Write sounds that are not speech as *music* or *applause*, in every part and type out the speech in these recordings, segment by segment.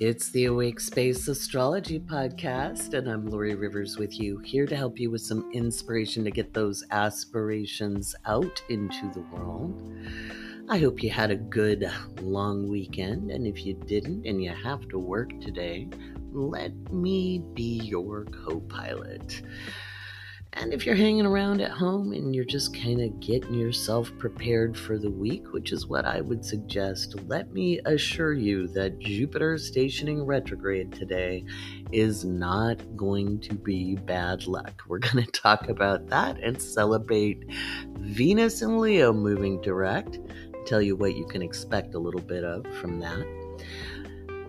It's the Awake Space Astrology Podcast, and I'm Laurie Rivers with you, here to help you with some inspiration to get those aspirations out into the world. I hope you had a good long weekend, and if you didn't and you have to work today, let me be your co pilot. And if you're hanging around at home and you're just kind of getting yourself prepared for the week, which is what I would suggest, let me assure you that Jupiter stationing retrograde today is not going to be bad luck. *laughs* We're going to talk about that and celebrate Venus and Leo moving direct, tell you what you can expect a little bit of from that.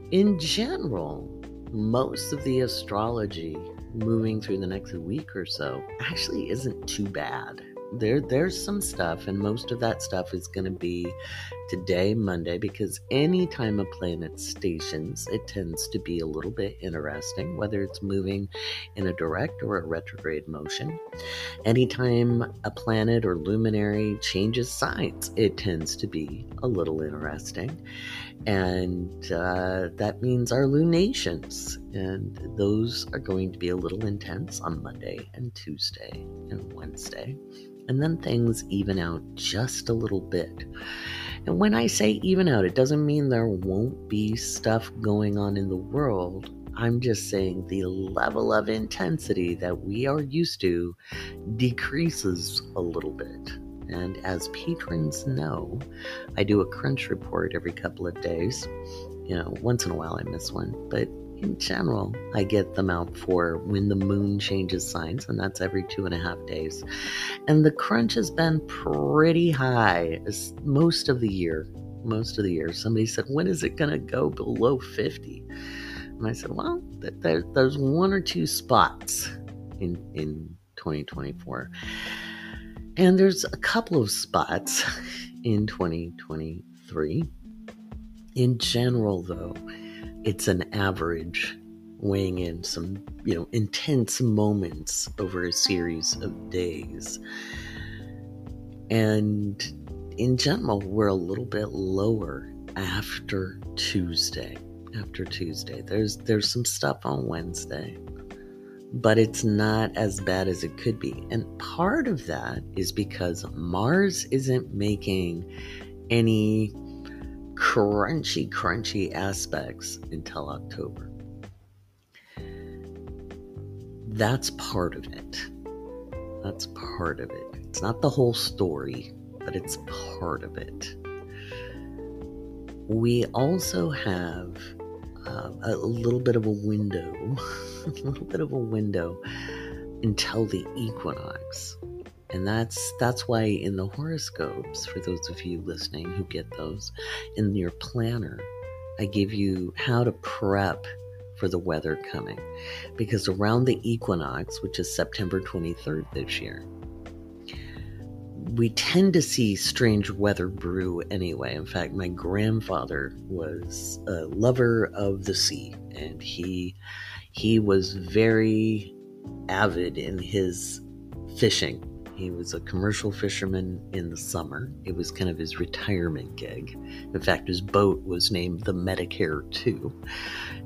In general, most of the astrology moving through the next week or so actually isn't too bad. There, there's some stuff, and most of that stuff is going to be today, Monday, because anytime a planet stations, it tends to be a little bit interesting, whether it's moving in a direct or a retrograde motion. Anytime a planet or luminary changes signs, it tends to be a little interesting and uh, that means our lunations. And those are going to be a little intense on monday and tuesday and wednesday. And then things even out just a little bit. And when i say even out it doesn't mean there won't be stuff going on in the world. I'm just saying the level of intensity that we are used to decreases a little bit and as patrons know, I do a crunch report every couple of days. You know, once in a while I miss one, but in general, I get them out for when the moon changes signs, and that's every two and a half days. And the crunch has been pretty high most of the year. Most of the year. Somebody said, When is it going to go below 50? And I said, Well, there, there's one or two spots in, in 2024. And there's a couple of spots *laughs* in 2023. In general, though, it's an average weighing in some, you know, intense moments over a series of days. And in general, we're a little bit lower after Tuesday. After Tuesday, there's there's some stuff on Wednesday but it's not as bad as it could be. And part of that is because Mars isn't making any crunchy, crunchy aspects until October. That's part of it. That's part of it. It's not the whole story, but it's part of it. We also have uh, a little bit of a window *laughs* a little bit of a window until the equinox. And that's that's why in the horoscopes, for those of you listening who get those, in your planner, I give you how to prep for the weather coming. Because around the equinox, which is September 23rd this year, we tend to see strange weather brew anyway. In fact, my grandfather was a lover of the sea, and he he was very avid in his fishing. He was a commercial fisherman in the summer. It was kind of his retirement gig. In fact, his boat was named the Medicare 2.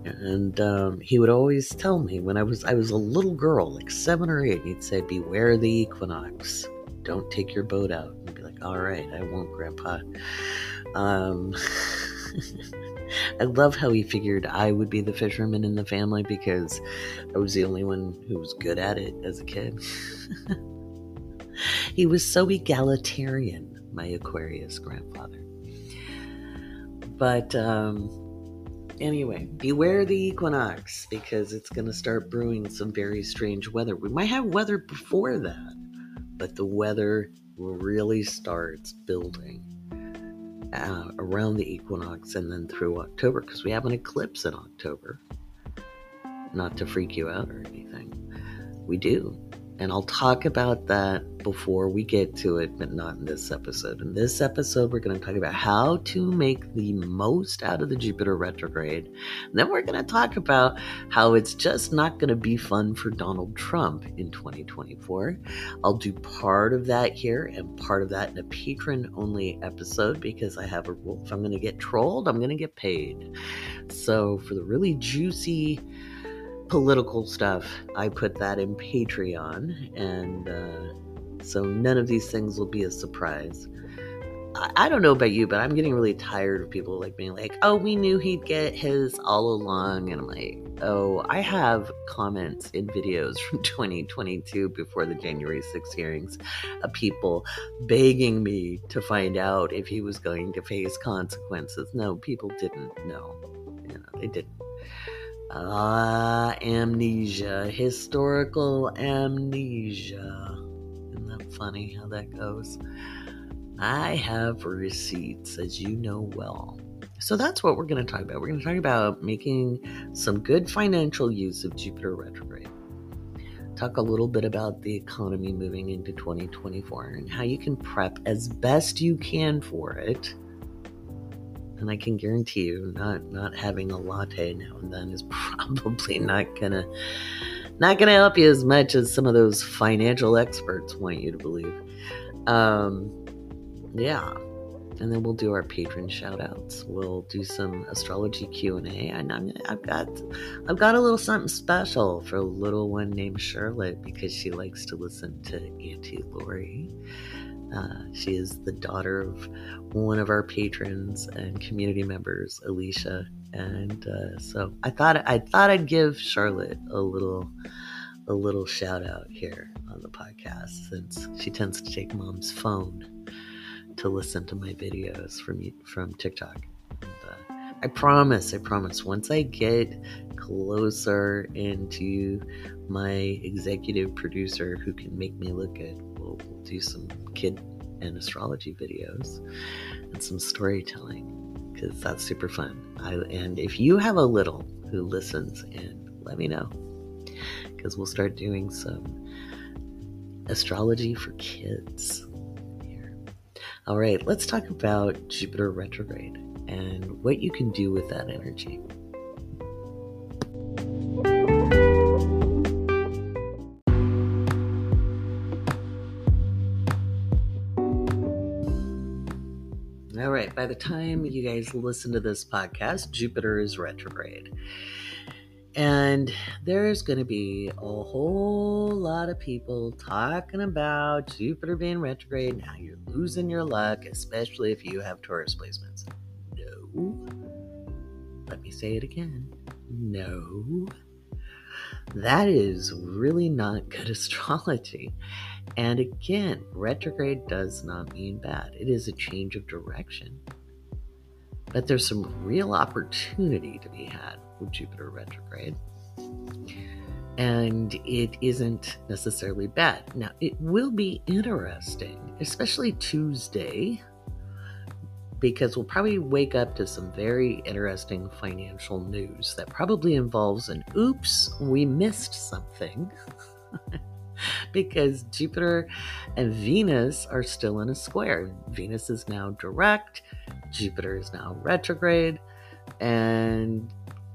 And um, he would always tell me when I was I was a little girl, like seven or eight, he'd say, "Beware the equinox. Don't take your boat out." I'd be like, "All right, I won't, Grandpa." Um, *laughs* I love how he figured I would be the fisherman in the family because I was the only one who was good at it as a kid. *laughs* he was so egalitarian, my Aquarius grandfather. But um, anyway, beware the equinox because it's going to start brewing some very strange weather. We might have weather before that, but the weather really starts building uh, around the equinox and then through October because we have an eclipse in October. Not to freak you out or anything. We do. And I'll talk about that before we get to it, but not in this episode. In this episode, we're going to talk about how to make the most out of the Jupiter retrograde. And then we're going to talk about how it's just not going to be fun for Donald Trump in 2024. I'll do part of that here and part of that in a patron only episode because I have a rule. If I'm going to get trolled, I'm going to get paid. So for the really juicy political stuff, I put that in Patreon. And uh, so none of these things will be a surprise. I, don't know about you, but I'm getting really tired of people like being like, "Oh, we knew he'd get his all along," and I'm like, "Oh, I have comments in videos *laughs* from 2022 before the January 6 hearings of people begging me to find out if he was going to face consequences. No, people didn't know. You know, they didn't. Ah, amnesia, historical amnesia. Isn't that funny how that goes? I have receipts, as you know well. So that's what we're going to talk about. We're going to talk about making some good financial use of Jupiter retrograde. Talk a little bit about the economy moving into 2024 and how you can prep as best you can for it. And I can guarantee you, not not having a latte now and then is *laughs* probably not gonna not gonna help you as much as some of those financial experts want you to believe. Um, yeah. And then we'll do our patron shout outs we'll do some astrology q&a and I'm, i've got i've got a little something special for a little one named charlotte because she likes to listen to auntie laurie uh, she is the daughter of one of our patrons and community members alicia and uh, so i thought i thought i'd give charlotte a little a little shout out here on the podcast since she tends to take mom's phone to listen to my videos from from TikTok. And, uh, I promise, I promise, once I get closer into my executive producer who can make me look good, we'll, do some kid and astrology videos and some storytelling because that's super fun. I, and if you have a little who listens and let me know because we'll start doing some astrology for kids Here. all right, let's talk about Jupiter retrograde and what you can do with that energy. By the time you guys listen to this podcast, Jupiter is retrograde. And there's going to be a whole lot of people talking about Jupiter being retrograde. Now you're losing your luck, especially if you have Taurus placements. No. Let me say it again. No. That is really not good *laughs* astrology. And again, retrograde does not mean bad, it is a change of direction. But there's some real opportunity to be had with Jupiter retrograde. And it isn't necessarily bad. Now, it will be interesting, especially Tuesday, because we'll probably wake up to some very interesting financial news that probably involves an oops, we missed something. *laughs* *laughs* because Jupiter and Venus are still in a square. Venus is now direct, Jupiter is now retrograde, and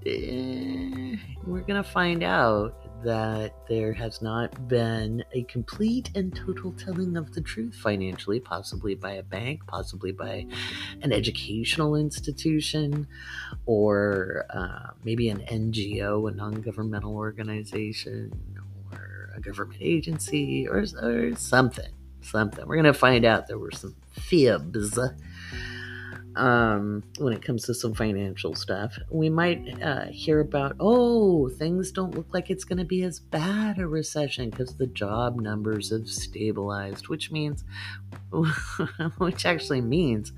eh, we're going to find out that there has not been a complete and total telling of the truth financially, possibly by a bank, possibly by an educational institution, or uh, maybe an NGO, a non governmental organization, or government agency, or, or something. Something. We're going to find out there were some fibs um, when it comes to some financial stuff. We might uh, hear about, oh, things don't look like it's going to be as bad a recession because the job numbers have stabilized, which means, *laughs* which actually means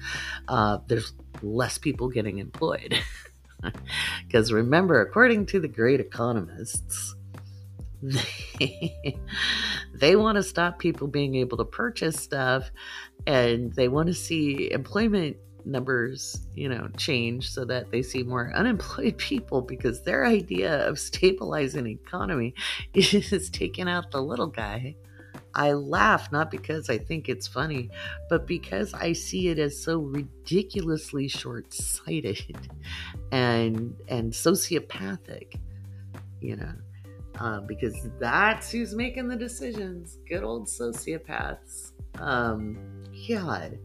uh, there's less people getting employed. *laughs* Because remember, according to the great economists, *laughs* they, want to stop people being able to purchase stuff and they want to see employment numbers, you know, change so that they see more unemployed *laughs* people because their idea of stabilizing economy *laughs* is taking out the little guy. I laugh not because I think it's funny, but because I see it as so ridiculously short-sighted and and sociopathic, you know. Uh, because that's who's making the decisions. Good old sociopaths. Um, God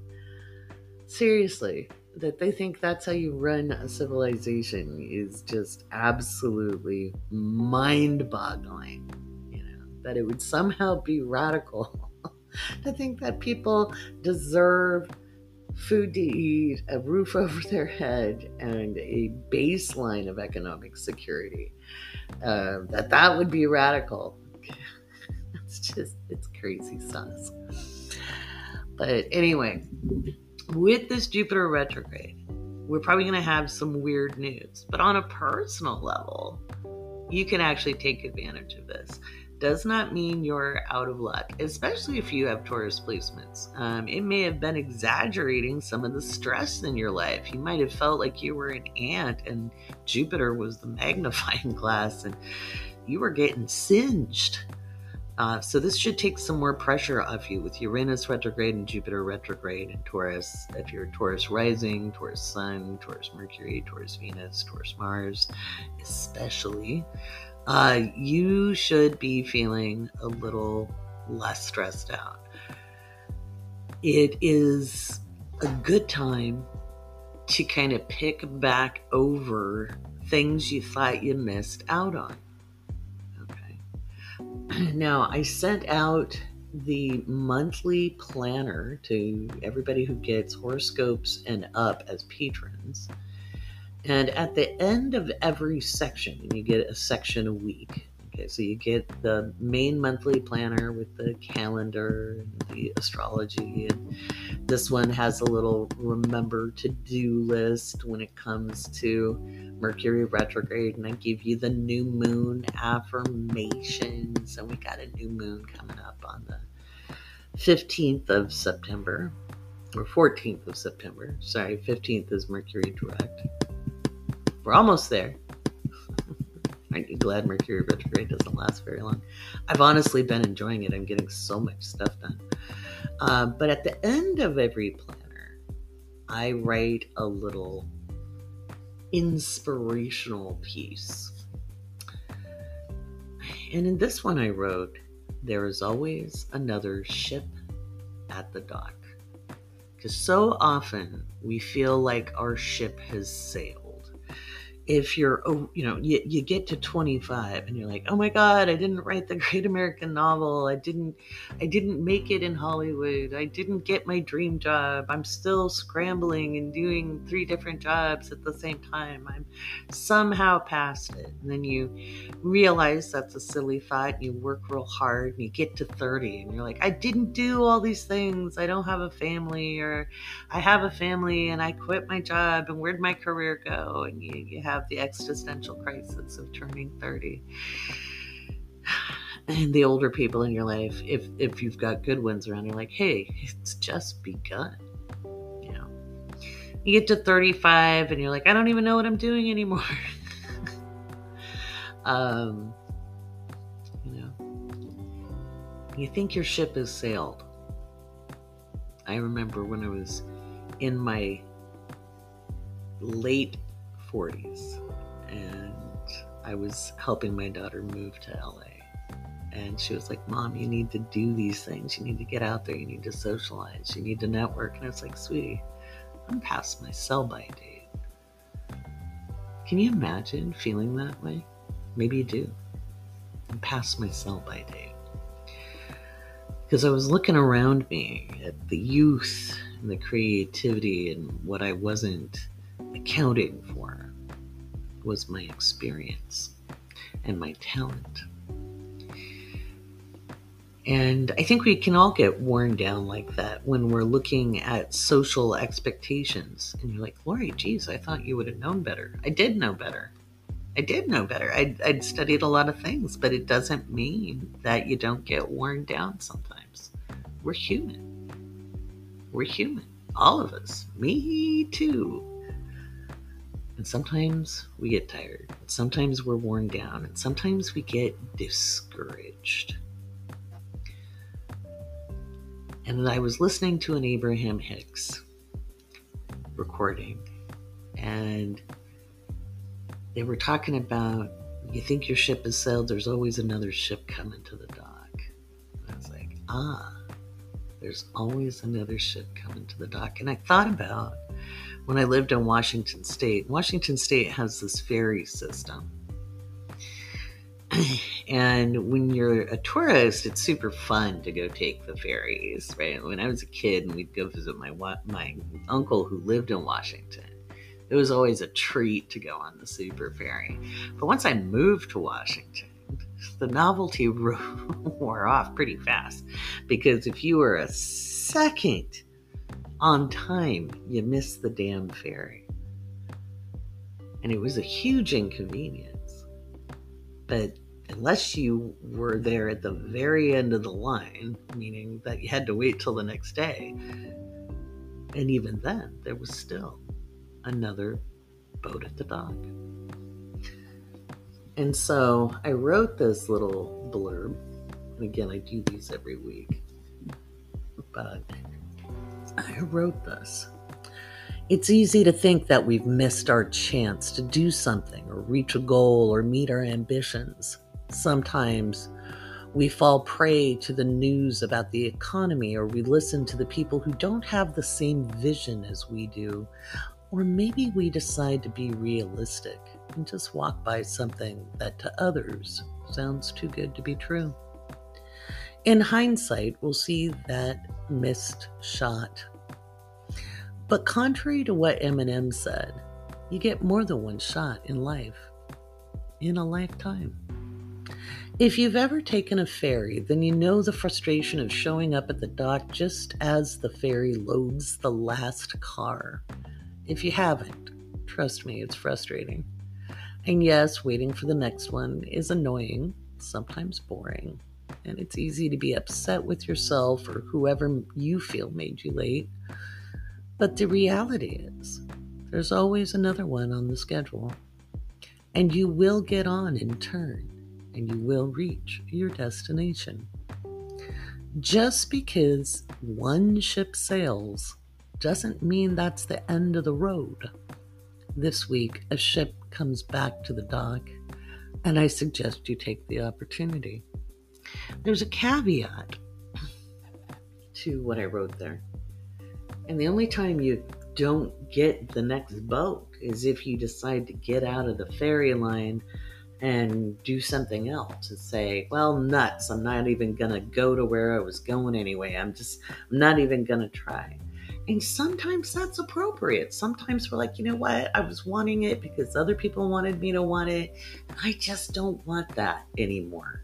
seriously, that they think that's how you run a civilization is just absolutely mind boggling. You know, that it would somehow be radical *laughs* to think that people deserve food to eat, a roof over their head, and a baseline of economic security. Uh, that that would be radical. *laughs* it's just it's crazy sauce. But anyway, with this Jupiter retrograde, we're probably going to have some weird news. But on a personal level, you can actually take advantage of this. Does not mean you're out of luck, especially if you have Taurus placements. Um, it may have been exaggerating some of the stress in your life. You might have felt like you were an ant and Jupiter was the *laughs* magnifying glass and you were getting singed uh, so this should take some more pressure off you with Uranus retrograde and Jupiter retrograde and Taurus. If you're Taurus rising, Taurus Sun, Taurus Mercury, Taurus Venus, Taurus Mars, especially, uh, you should be feeling a little less stressed out. It is a good time to kind of pick back over things you thought you missed out on. Okay. *clears throat* Now, I sent out the monthly planner to everybody who gets horoscopes and up as patrons. And at the end of every section, you get a section a week. Okay, so you get the main monthly planner with the calendar and the astrology, and this one has a little remember to do list when it comes to Mercury retrograde, and I give you the new moon affirmations. And we got a new moon coming up on the 15th of September, or 14th of September. Sorry, 15th is Mercury direct. We're almost there. *laughs* Aren't you glad Mercury retrograde doesn't last very long? I've honestly been enjoying it. I'm getting so much stuff done. Uh, but at the end of every planner, I write a little inspirational piece. And in this one, I wrote, There is always another ship at the dock. Because so often we feel like our ship has sailed if you're you know you, you get to 25 and you're like oh my god i didn't write the *laughs* great american novel. I didn't i didn't make it in hollywood. I didn't get my dream job. I'm still scrambling and doing three different jobs at the same time. I'm somehow past it. And then you realize that's a silly thought and you work real hard and you get to 30 and you're like i didn't do all these things. I don't have a family or i have a family and i quit my job and where'd my career go? And you, you have have the existential crisis of turning 30 and the older people in your life if if you've got good ones around you're like hey it's just begun. You know? You get to 35 and you're like i don't even know what i'm doing anymore. *laughs* Um you know? You think your ship has sailed. I remember when i was in my late 40s and I was helping my daughter move to LA. And she was like, Mom, you need to do these things. You need to get out there. You need to socialize. You need to network. And I was like, Sweetie, I'm past my sell by date. Can you imagine feeling that way? Maybe you do. I'm past my sell by date. Because I was looking around me at the youth and the creativity and what I wasn't accounting for was my experience and my talent. And I think we can all get worn down like that when we're looking at social expectations. And you're like, Laurie, geez, I thought you would have known better. I did know better. I did know better. I'd, I'd studied a lot of things, but it doesn't mean that you don't get worn down sometimes. We're human. We're human. All of us. Me too. And sometimes we get tired. Sometimes we're worn down. And sometimes we get discouraged. And I was listening to an Abraham Hicks recording, and they were talking about you think your ship has sailed, there's always another ship coming to the dock. And I was like, ah, there's always another ship coming to the dock. And I thought about when I lived in Washington State. Washington State has this ferry system. *clears throat* and when you're a tourist, it's super fun to go take the ferries, right? When I was a kid and we'd go visit my my uncle who lived in Washington, it was always a treat to go on the super ferry. But once I moved to Washington, the novelty *laughs* wore off pretty fast because if you were a second on time, you missed the damn ferry. And it was a huge inconvenience. But unless you were there at the very end of the line, meaning that you had to wait till the next day, and even then, there was still another boat at the dock. And so I wrote this little blurb. And again, I do these every week. But I wrote this. It's easy to think that we've missed our chance to do something or reach a goal or meet our ambitions. Sometimes we fall prey to the news about the economy or we listen to the people who don't have the same vision as we do. Or maybe we decide to be realistic and just walk by something that to others sounds too good to be true. In hindsight, we'll see that missed shot. But contrary to what Eminem said, you get more than one shot in life, in a lifetime. If you've ever taken a ferry, then you know the frustration of showing up at the dock just as the ferry loads the last car. If you haven't, trust me, it's frustrating. And yes, waiting for the next one is annoying, sometimes boring, and it's easy to be upset with yourself or whoever you feel made you late. But the reality is, there's always another one on the schedule, and you will get on in turn, and you will reach your destination. Just because one ship sails doesn't mean that's the end of the road. This week, a ship comes back to the dock, and I suggest you take the opportunity. There's a caveat to what I wrote there. And the only time you don't get the next boat is if you decide to get out of the ferry line and do something else and say, well, nuts, I'm not even going to go to where I was going anyway. I'm just, I'm not even going to try. And sometimes that's appropriate. Sometimes we're like, you know what? I was wanting it because other people wanted me to want it. I just don't want that anymore.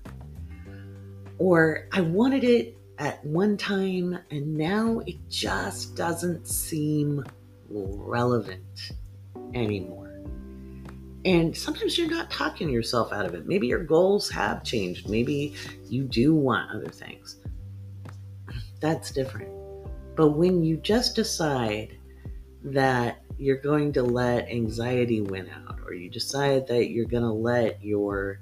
Or I wanted it at one time and now it just doesn't seem relevant anymore. And sometimes you're not talking yourself out of it. Maybe your goals have changed. Maybe you do want other things. That's different. But when you just decide that you're going to let anxiety win out, or you decide that you're going to let your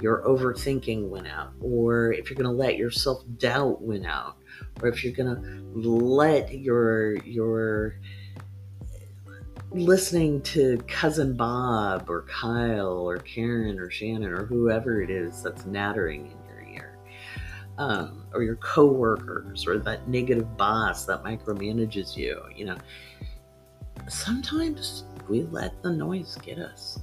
your overthinking win out, or if you're going to let your self doubt win out, or if you're going to let your your listening to cousin Bob or Kyle or Karen or Shannon or whoever it is that's nattering in your ear, um, or your coworkers or that negative boss that micromanages you. You know, sometimes we let the noise get us.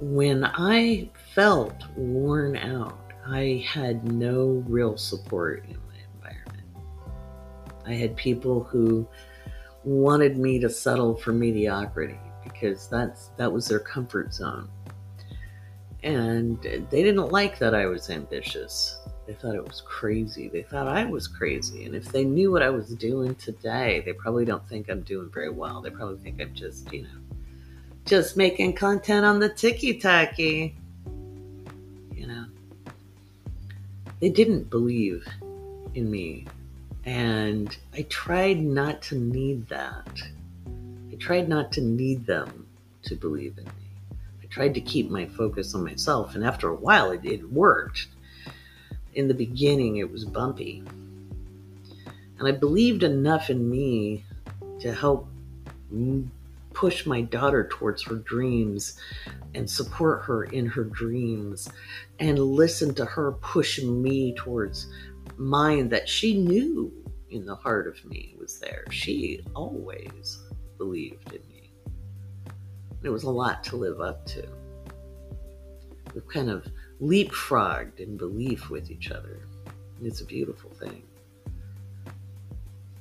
When I felt worn out, I had no real support in my environment. I had people who wanted me to settle for mediocrity because that's that was their comfort zone and they didn't like that I was ambitious. They thought it was crazy. They thought I was crazy. And if they knew what I was doing today, they probably don't think I'm doing very well. They probably think I'm just, you know, just making content on the ticky tacky. You know, they didn't believe in me. And I tried not to need that. I tried not to need them to believe in me I tried to keep my focus on myself. And after a while, it, it worked. In the beginning, it was bumpy. And I believed enough in me to help push my daughter towards her dreams and support her in her dreams and listen to her push me towards mine that she knew in the heart of me was there. She always believed in me. It was a lot to live up to. We've kind of leapfrogged in belief with each other. It's a beautiful thing.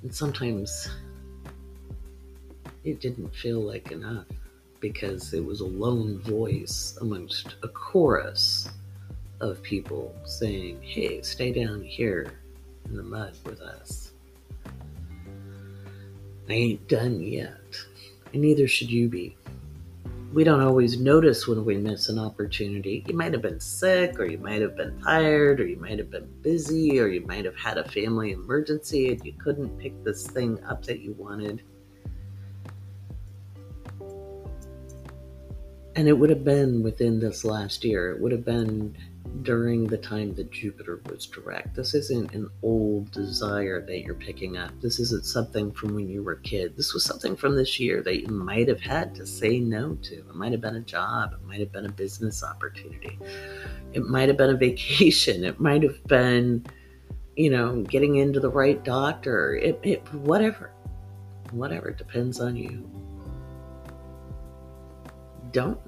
And sometimes it didn't feel like enough because it was a lone voice amongst a chorus of people saying, hey, stay down here in the mud with us. I ain't done yet, and neither should you be. We don't always notice when we miss an opportunity. You might have been sick, or you might have been tired, or you might have been busy, or you might have had a family emergency and you couldn't pick this thing up that you wanted. And it would have been within this last year. It would have been during the time that Jupiter was direct. This isn't an old desire that you're picking up. This isn't something from when you were a kid. This was something from this year that you might have had to say no to. It might have been a job, it might have been a business opportunity, it might have been a *laughs* vacation, it might have been, you know, getting into the right doctor, it, it whatever. Whatever, it depends on you. Don't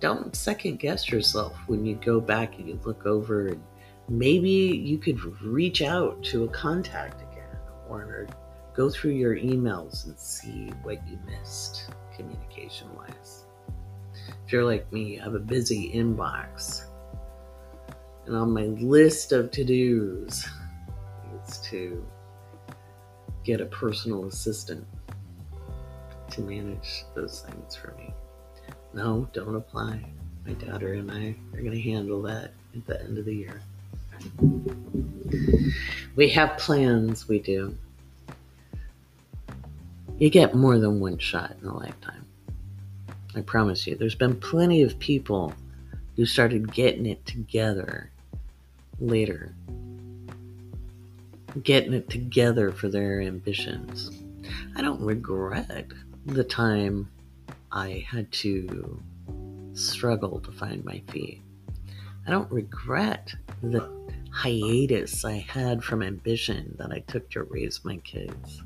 don't second guess yourself when you go back and you look over and maybe you could reach out to a contact again or go through your emails and see what you missed communication wise. If you're like me, I have a busy inbox. And on my list of to dos is to get a personal assistant to manage those things for me. No, don't apply. My daughter and I are going to handle that at the end of the year. We have plans, we do. You get more than one shot in a lifetime. I promise you. There's been plenty of people who started getting it together later, getting it together for their ambitions. I don't regret the time I had to struggle to find my feet. I don't regret the hiatus I had from ambition that I took to raise my kids.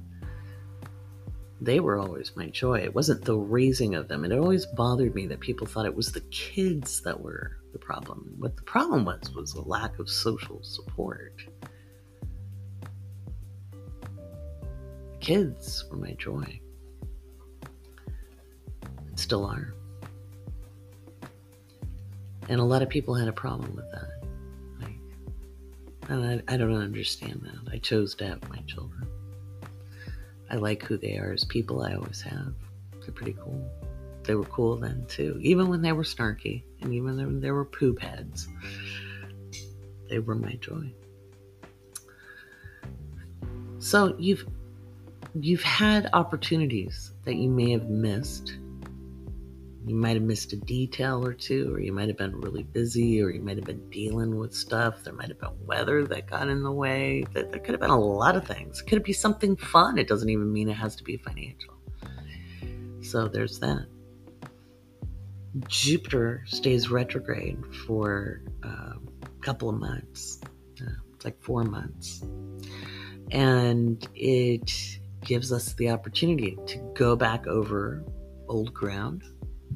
They were always my joy. It wasn't the raising of them. It always bothered me that people thought it was the kids that were the problem. What the problem was was a lack of social support. Kids were my joy still are. And a lot of people had a problem with that. Like, I, I don't understand that. I chose to have my children. I like who they are as people. I always have. They're pretty cool. They were cool then too, even when they were snarky and even when they were poop heads. They were my joy. So you've you've had opportunities that you may have missed you might have missed a detail or two, or you might have been really busy, or you might have been dealing with stuff. There might have been weather that got in the way. There could have been a lot of things. It could be something fun. It doesn't even mean it has to be financial. So there's that. Jupiter stays retrograde for a couple of months. It's like four months. And it gives us the opportunity to go back over old ground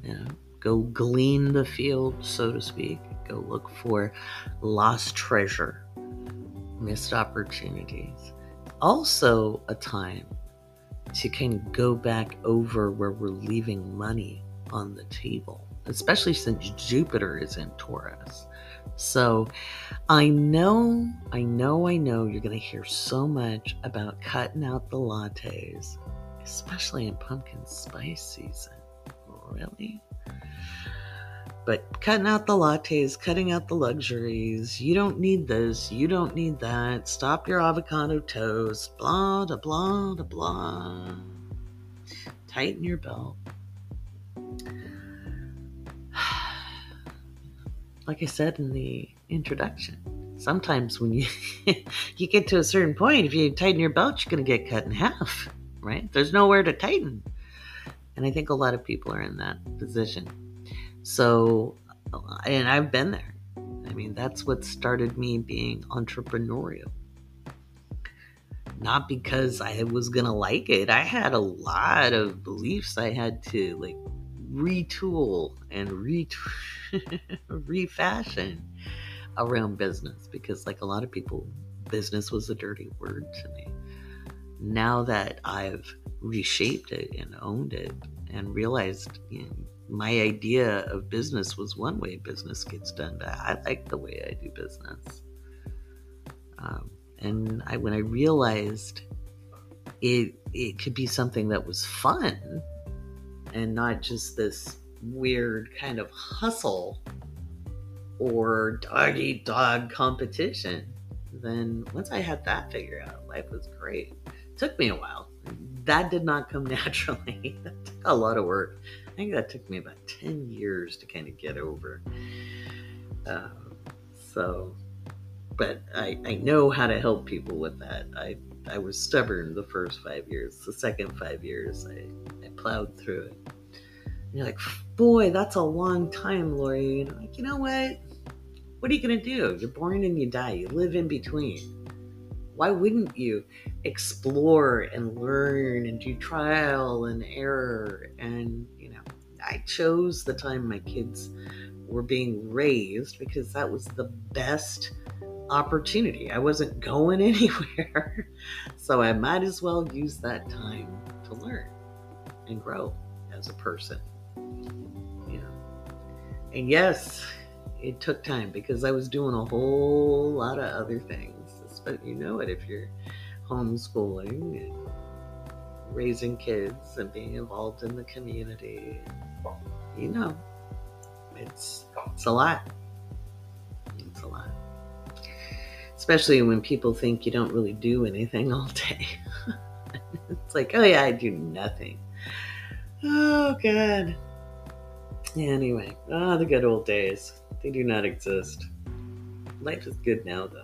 you know, go glean the field, so to speak. Go look for lost treasure, missed opportunities. Also, a time to kind of go back over where we're leaving money on the table, especially since Jupiter is in Taurus. So I know, I know, I know you're going to hear so much about cutting out the lattes, especially in pumpkin spice season really? But cutting out the lattes, cutting out the luxuries. You don't need this. You don't need that. Stop your avocado toast. Blah, da, blah, da, blah. Tighten your belt. *sighs* Like I said in the introduction, sometimes when you *laughs* you get to a certain point, if you tighten your belt, you're going to get cut in half, right? There's nowhere to tighten. And I think a lot of people are in that position. So, and I've been there. I mean, that's what started me being entrepreneurial. not because I was going to like it. I had a lot of beliefs I had to like retool and re- *laughs* refashion around business because, like a lot of people, business was a dirty word to me. Now that I've reshaped it and owned it and realized you know, my idea of business was one way business gets done, but I like the way I do business. Um, and I, when I realized it, it could be something that was fun and not just this weird kind of hustle or dog eat dog competition, then once I had that figured out, life was great. Took me a while. That did not come *laughs* naturally. that took a lot of work. I think that took me about 10 years to kind of get over. Uh, so, but I, I know how to help people with that. I, I was stubborn the first five years. The second five years, I, I plowed through it. And you're like, boy, that's a long time, Laurie. And I'm like, you know what? What are you going to do? You're born and you die. You live in between. Why wouldn't you explore and learn and do trial and error? And, you know, I chose the time my kids were being raised because that was the best opportunity. I wasn't *laughs* going anywhere. so I might as well use that time to learn and grow as a person. You know. And yes, it took time because I was doing a whole lot of other things. But you know it if you're homeschooling and raising kids and being involved in the community. You know, it's it's a lot. It's a lot especially when people think you don't really do anything all day. *laughs* it's like, oh yeah, I do nothing. Oh god. Anyway, ah, oh, the good old days. They do not exist. Life is good now, though.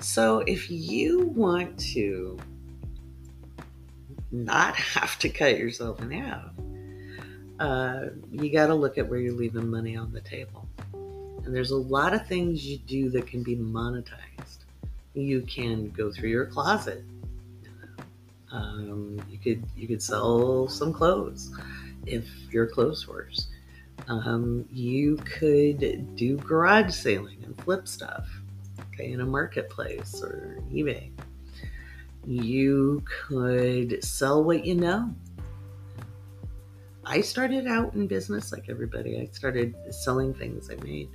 So, if you want to not *laughs* have to cut yourself in half, uh, you got to look at where you're leaving money on the table. And there's a lot of things you do that can be monetized. You can go through your closet. Um, you could you could sell some clothes if you're clothes stores. Um, you could do garage sailing and flip stuff, in a marketplace or eBay. You could sell what you know. I started out in business like everybody. I started selling things I made.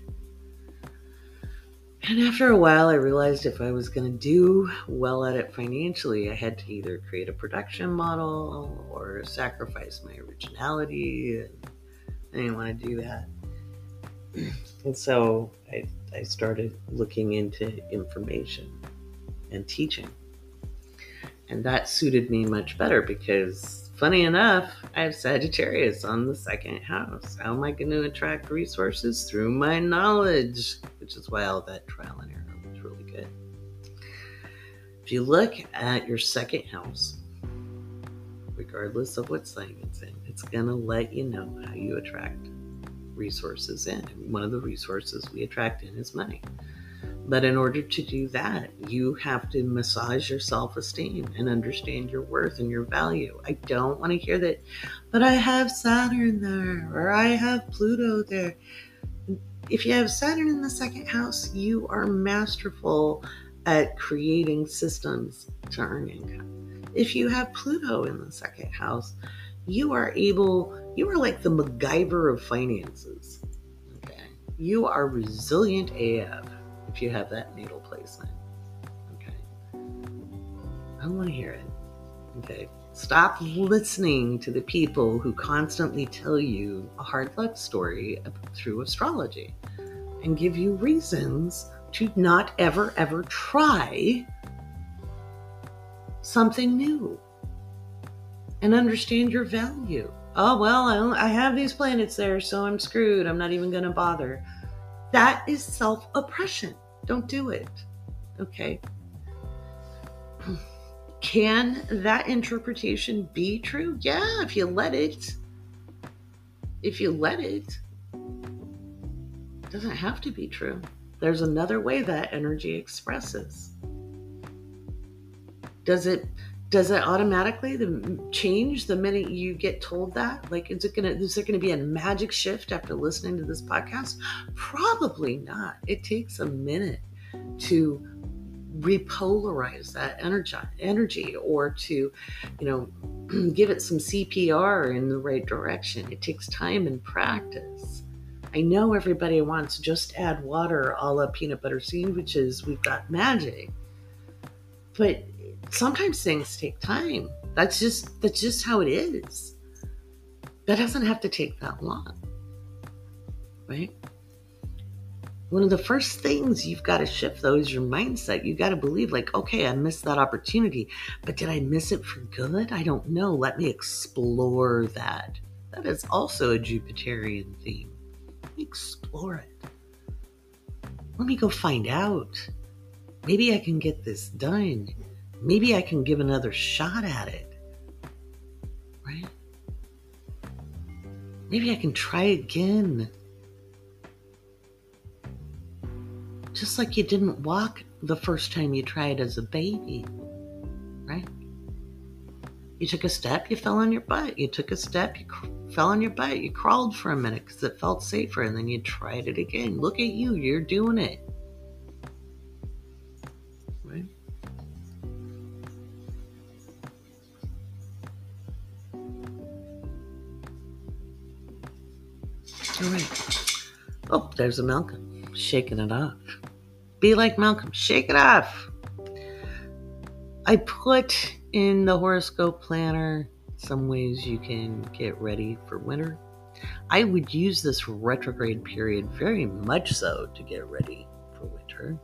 And after a while, I realized if I was going to do well at it financially, I had to either create a production model or sacrifice my originality. And I didn't want to do that. *clears throat* And so I, I started looking into information and teaching. And that suited me much better because funny enough, I have Sagittarius on the second house. How am I going to attract resources? Through my knowledge, which is why all that trial and error was really good. If you look at your second house, regardless of what sign it's in, it's going to let you know how you attract resources in. One of the resources we attract in is money. But in order to do that, you have to massage your self esteem and understand your worth and your value. I don't want to hear that, but I have Saturn there or I have Pluto there. If you have Saturn in the second house, you are masterful at creating systems to earn income. If you have Pluto in the second house, you are able, you are like the MacGyver of finances. Okay. You are resilient AF if you have that natal placement. Okay. I want to hear it. Okay. Stop listening to the people who constantly tell you a hard luck story through astrology and give you reasons to not ever, ever try something new and understand your value. Oh, well, I, I have these planets there, so I'm screwed. I'm not even going to bother. That is self oppression. Don't do it. Okay. *clears throat* Can that interpretation be true? Yeah, if you let it. If you let it. It doesn't have to be true. There's another way that energy expresses. Does it does it automatically change the minute you get told that? Like, is it gonna is there gonna be a magic shift after listening to this podcast? Probably not. It takes a minute to repolarize that energy energy or to you know *clears throat* give it some cpr in the right direction it takes time and practice i know everybody wants just add water a la peanut butter sandwiches we've got magic but sometimes things take time that's just that's just how it is that doesn't have to take that long right one of the first things you've got to shift though is your mindset. You got to believe, like, okay, I missed that opportunity, but did I miss it for good? I don't know. Let me explore that. That is also a Jupiterian theme. Explore it. Let me go find out. Maybe I can get this done. Maybe I can give another shot at it. Right? Maybe I can try again. Just like you didn't walk the first time you tried as a baby, right? You took a step, you fell on your butt. You took a step, you cr- fell on your butt. You crawled for a minute because it felt safer, and then you tried it again. Look at you, you're doing it. All right. Oh, there's a Malcolm shaking it off. Be like Malcolm, shake it off. I put in the horoscope planner some ways you can get ready for winter. I would use this retrograde period very much so to get ready for winter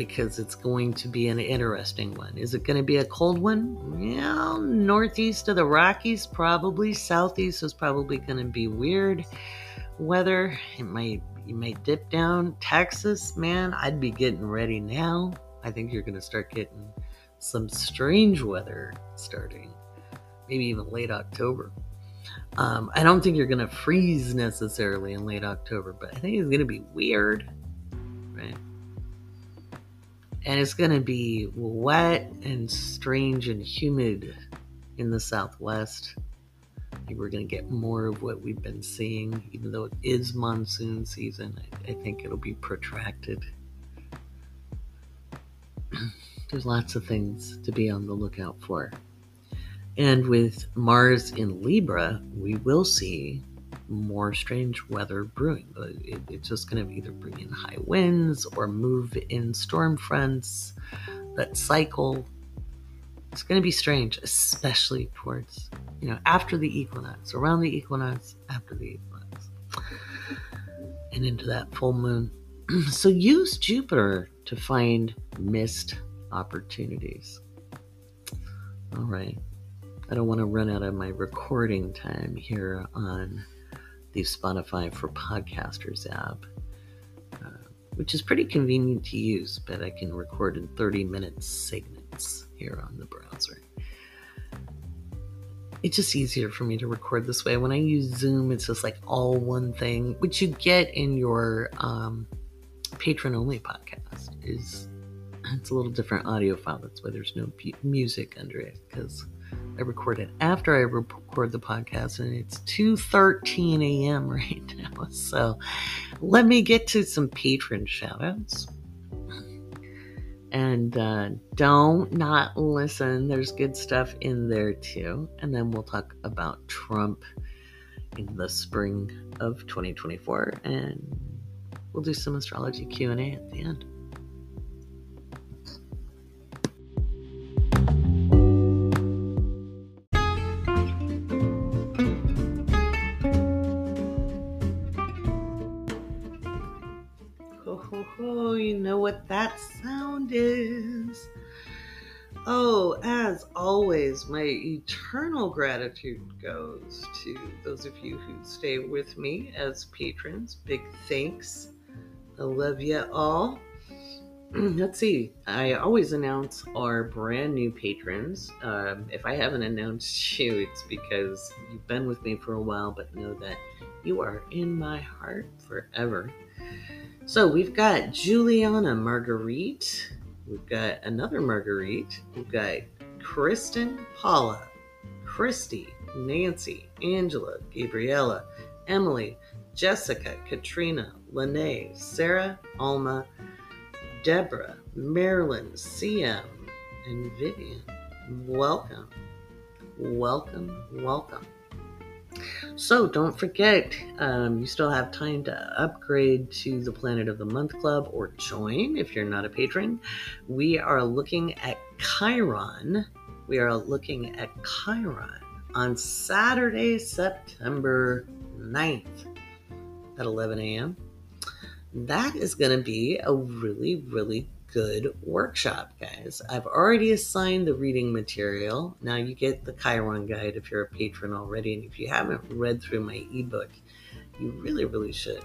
because it's going to be an interesting one. Is it going to be a cold one? Yeah, northeast of the Rockies, probably. Southeast is probably going to be weird weather. It might you may dip down. Texas, man, I'd be getting ready now. I think you're going to start getting some strange weather starting, maybe even late October. Um, I don't think you're going to freeze necessarily in late October, but I think it's going to be weird, right? And it's going to be wet and strange and humid in the Southwest I think we're going to get more of what we've been seeing, even though it is monsoon season. I, I think it'll be protracted. *clears throat* There's lots of things to be on the lookout for. And with Mars in Libra, we will see more strange weather brewing. It, it's just going to either bring in high winds or move in storm fronts that cycle. It's going to be strange, especially towards you know, after the equinox, around the equinox, after the equinox, and into that full moon. *clears throat* so use Jupiter to find missed opportunities. All right. I don't want to run out of my recording time here on the Spotify for Podcasters app, uh, which is pretty convenient to use, but I can record in 30 minute segments here on the browser it's just easier for me to record this way. When I use Zoom, it's just like all one thing, which you get in your um, patron only podcast. Is *clears throat* it's a little different audio file. That's why there's no music under it because I record it after I record the podcast, and it's 2:13 a.m. *laughs* right now. So let me get to some patron shoutouts and uh, don't not listen. There's good stuff in there too. And then we'll talk about Trump in the spring of 2024, and we'll do some astrology Q and A at the end. Oh, you know what that sound is. Oh, as always, my eternal gratitude goes to those of you who stay with me as patrons. Big thanks. I love you all. *clears throat* Let's see. I always announce our brand new patrons. Um, if I haven't announced *laughs* you, it's because you've been with me for a while, but know that you are in my heart forever. So we've got Juliana Marguerite, We've got another Marguerite. We've got Kristen, Paula, Christy, Nancy, Angela, Gabriella, Emily, Jessica, Katrina, Lene, Sarah, Alma, Deborah, Marilyn, CM, and Vivian. Welcome, welcome, welcome. So don't forget, um, you still have time to upgrade to the Planet of the Month Club or join if you're not a patron. We are looking at Chiron. We are looking at Chiron on Saturday, September 9th at 11 a.m. That is going to be a really, really good workshop, guys. I've already assigned the reading material. Now you get the Chiron guide if you're a patron already. And if you haven't read through my ebook, you really, really should.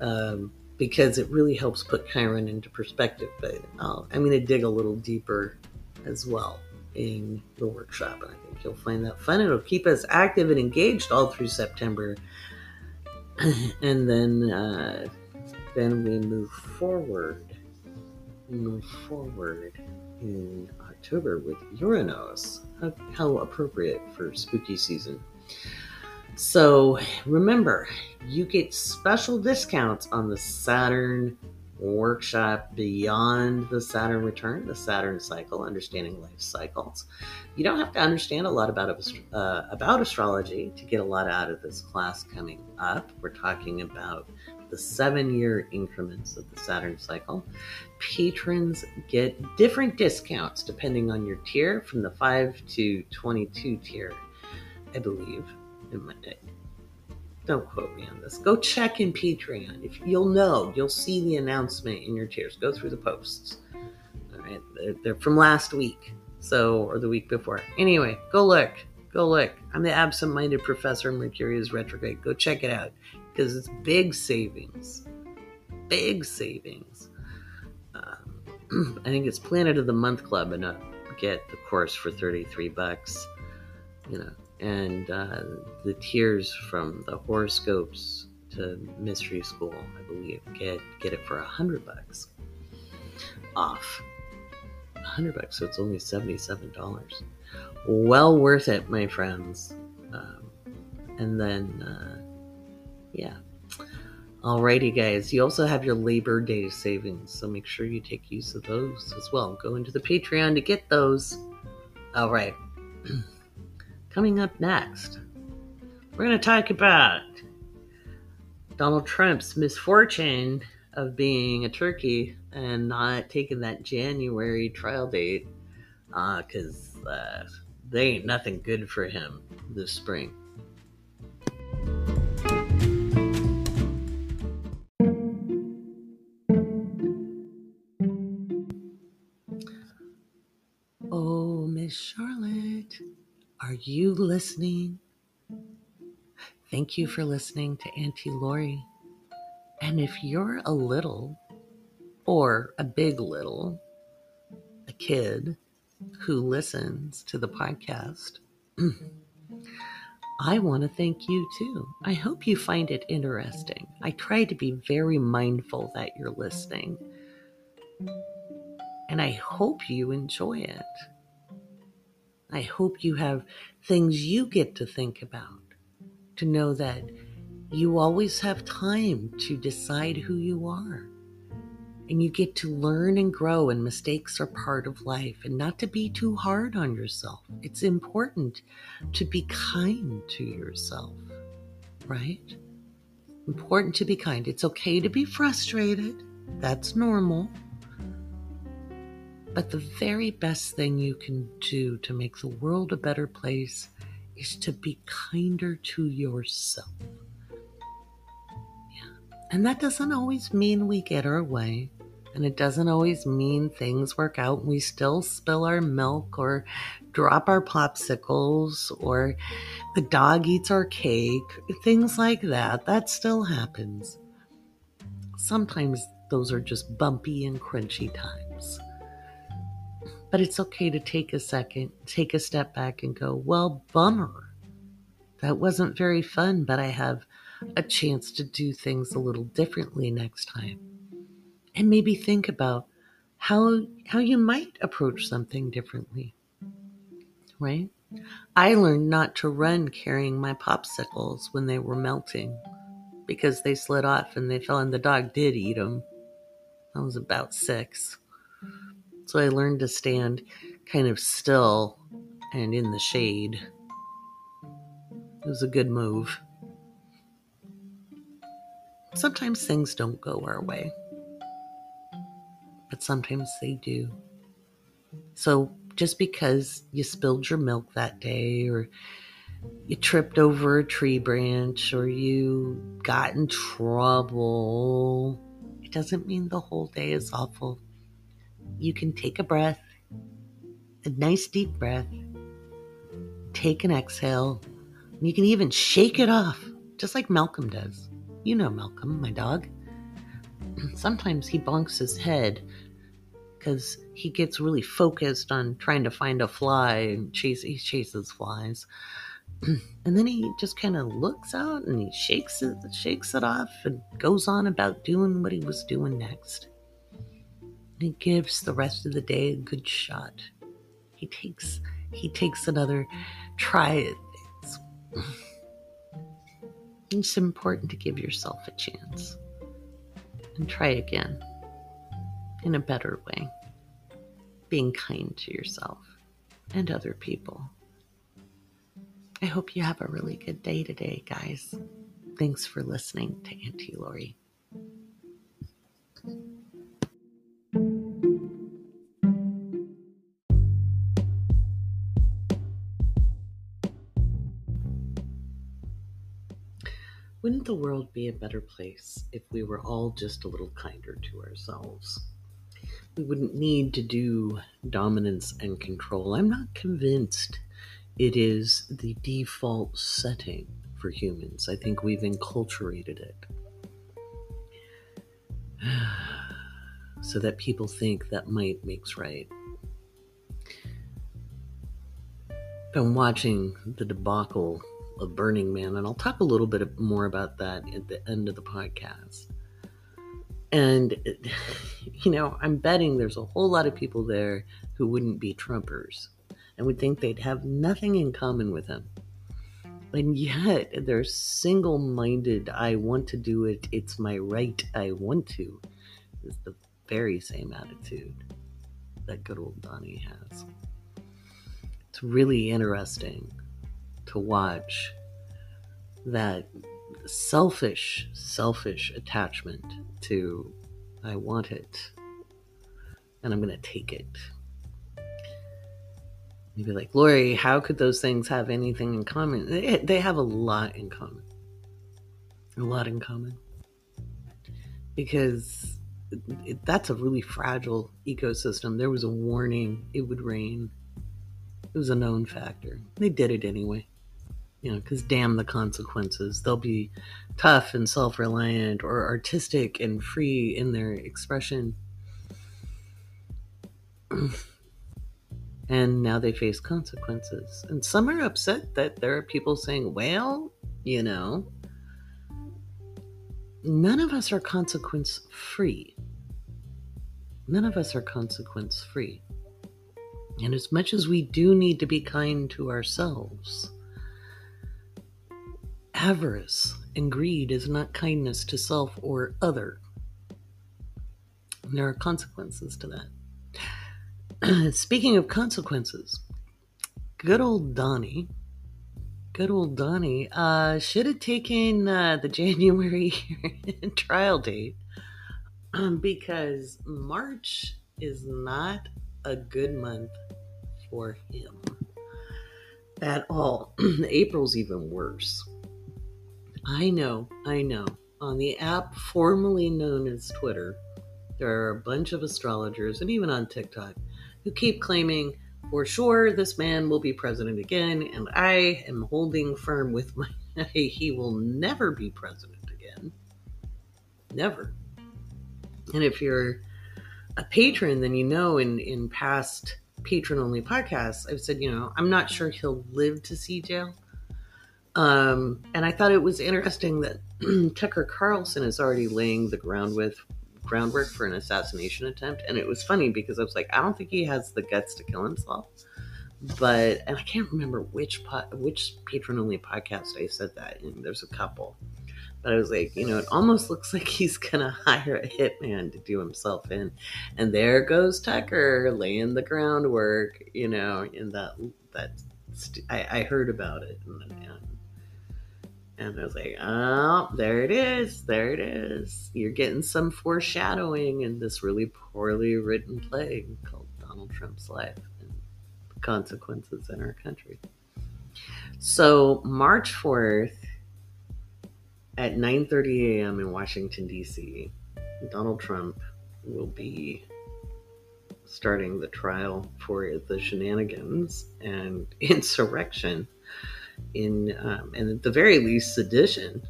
Um, because it really helps put Chiron into perspective. But uh, I'm going to dig a little deeper as well in the workshop. And I think you'll find that fun. It'll keep us active and engaged all through September. *clears throat* and then, uh, then we move forward move forward in October with Uranus. How, how appropriate for spooky season. So remember, you get special discounts on the Saturn workshop beyond the Saturn return, the Saturn cycle, understanding life cycles. You don't have to understand a lot about uh, about astrology to get a lot out of this class coming up. We're talking about the seven year increments of the Saturn cycle. Patrons get different discounts depending on your tier, from the 5 to 22 tier, I believe. Don't quote me on this. Go check in Patreon. If you'll know, you'll see the announcement in your tiers. Go through the posts. All right, they're, they're from last week, so or the week before. Anyway, go look. Go look. I'm the absent-minded professor. Mercury is retrograde. Go check it out because it's big savings. Big savings. Um, *clears throat* I think it's Planet of the Month Club, and I get the course for 33 bucks. You know, and uh, the tiers from the horoscopes to mystery school, I believe, get get it for a hundred bucks off. A hundred bucks, so it's only seventy-seven dollars. Well worth it, my friends. Um, and then uh, yeah. Alrighty, guys. You also have your Labor Day savings, so make sure you take use of those as well. Go into the Patreon to get those. All right. *clears throat* Coming up next, we're going to talk about Donald Trump's misfortune of being a turkey and not taking that January trial date because uh, uh, they ain't nothing good for him this spring. You listening? Thank you for listening to Auntie Laurie. And if you're a little or a big little, a kid who listens to the podcast, *clears throat* I want to thank you too. I hope you find it interesting. I try to be very mindful that you're listening. And I hope you enjoy it. I hope you have things you get to think about, to know that you always have time to decide who you are. And you get to learn and grow, and mistakes are part of life, and not to be too hard on yourself. It's important to be kind to yourself, right? Important to be kind. It's okay to be frustrated, that's normal. But the very best thing you can do to make the world a better place is to be kinder to yourself. Yeah. And that doesn't always mean we get our way. And it doesn't always mean things work out and we still spill our milk or drop our popsicles or the dog eats our cake, things like that. That still happens. Sometimes those are just bumpy and crunchy times. But it's okay to take a second, take a step back and go, well, bummer. That wasn't very fun, but I have a chance to do things a little differently next time. And maybe think about how how you might approach something differently. Right? I learned not to run carrying my popsicles when they were melting because they slid off and they fell and the dog did eat them. I was about 6. So I learned to stand kind of still and in the shade. It was a good move. Sometimes things don't go our way but sometimes they do. So just because you spilled your milk that day, or you tripped over a tree branch, or you got in trouble, it doesn't mean the whole day is awful. You can take a breath, a nice deep breath, take an exhale, and you can even shake it off, just like Malcolm does. You know Malcolm, my dog. *clears throat* Sometimes he bonks his head because he gets really focused on trying to find a fly and chase he chases flies *clears throat* and then he just kind of looks out and he shakes it shakes it off and goes on about doing what he was doing next he gives the rest of the day a good shot he takes he takes another try at things *sighs* it's important to give yourself a chance and try again in a better way, being kind to yourself and other people. I hope you have a really good day today, guys. Thanks for listening to Auntie Laurie. Wouldn't the world be a better place if we were all just a little kinder to ourselves? we wouldn't need to do dominance and control. I'm not convinced it is the default setting for humans. I think we've enculturated it. *sighs* so that people think that might makes right. Been watching the debacle of Burning Man, and I'll talk a little bit more about that at the end of the podcast. And, *laughs* you know, I'm betting there's a whole lot of people there who wouldn't be Trumpers and would think they'd have nothing in common with him. And yet, they're single minded. I want to do it. It's my right. I want to. Is the very same attitude that good old Donnie has. It's really interesting to watch that selfish, selfish attachment to I want it and I'm going to take it. You'd be like, Laurie, how could those things have anything in common? They, have a lot in common. A lot in common. Because it, that's a really fragile ecosystem. There was a warning it would rain, it was a known factor. They did it anyway you know, because damn the consequences. They'll be tough and self reliant or artistic and free in their expression. *clears throat* and now they face consequences. And some are upset that there are people saying, well, you know, none of us are consequence free. None of us are consequence free. And as much as we do need to be kind to ourselves, Avarice and greed is not kindness to self or other. And there are consequences to that. *clears throat* Speaking of consequences, good old Donnie, good old Donnie, uh, should have taken uh, the *laughs* January *laughs* trial date um, *clears throat* because March is not a good month for him at all. *clears throat* April's even worse. I know, I know. On the app formerly known as Twitter, there are a bunch of astrologers, and even on TikTok, who keep claiming, for sure, this man will be president again, and I am holding firm with my. *laughs* he will never be president again. Never. And if you're a patron, then you know in, in past patron only podcasts, I've said, you know, I'm not sure he'll live to see jail. Um, and I thought it was interesting that *clears throat* Tucker Carlson is already laying the ground with groundwork for an assassination attempt. And it was funny because I was like, I don't think he has the guts to kill himself. But and I can't remember which po- which patron only podcast I said that in. There's a couple, but I was like, you know, it almost looks *laughs* like he's gonna hire a hitman to do himself in, and there goes Tucker laying the groundwork, you know, in that that st- I, I heard about it, and, and I was like, oh, there it is. There it is. You're getting some foreshadowing in this really poorly written play called Donald Trump's Life and Consequences in Our Country. So, March 4th at 9:30 a.m. in Washington D.C., Donald Trump will be starting the trial for the shenanigans and *laughs* insurrection in, um, and at the very least, sedition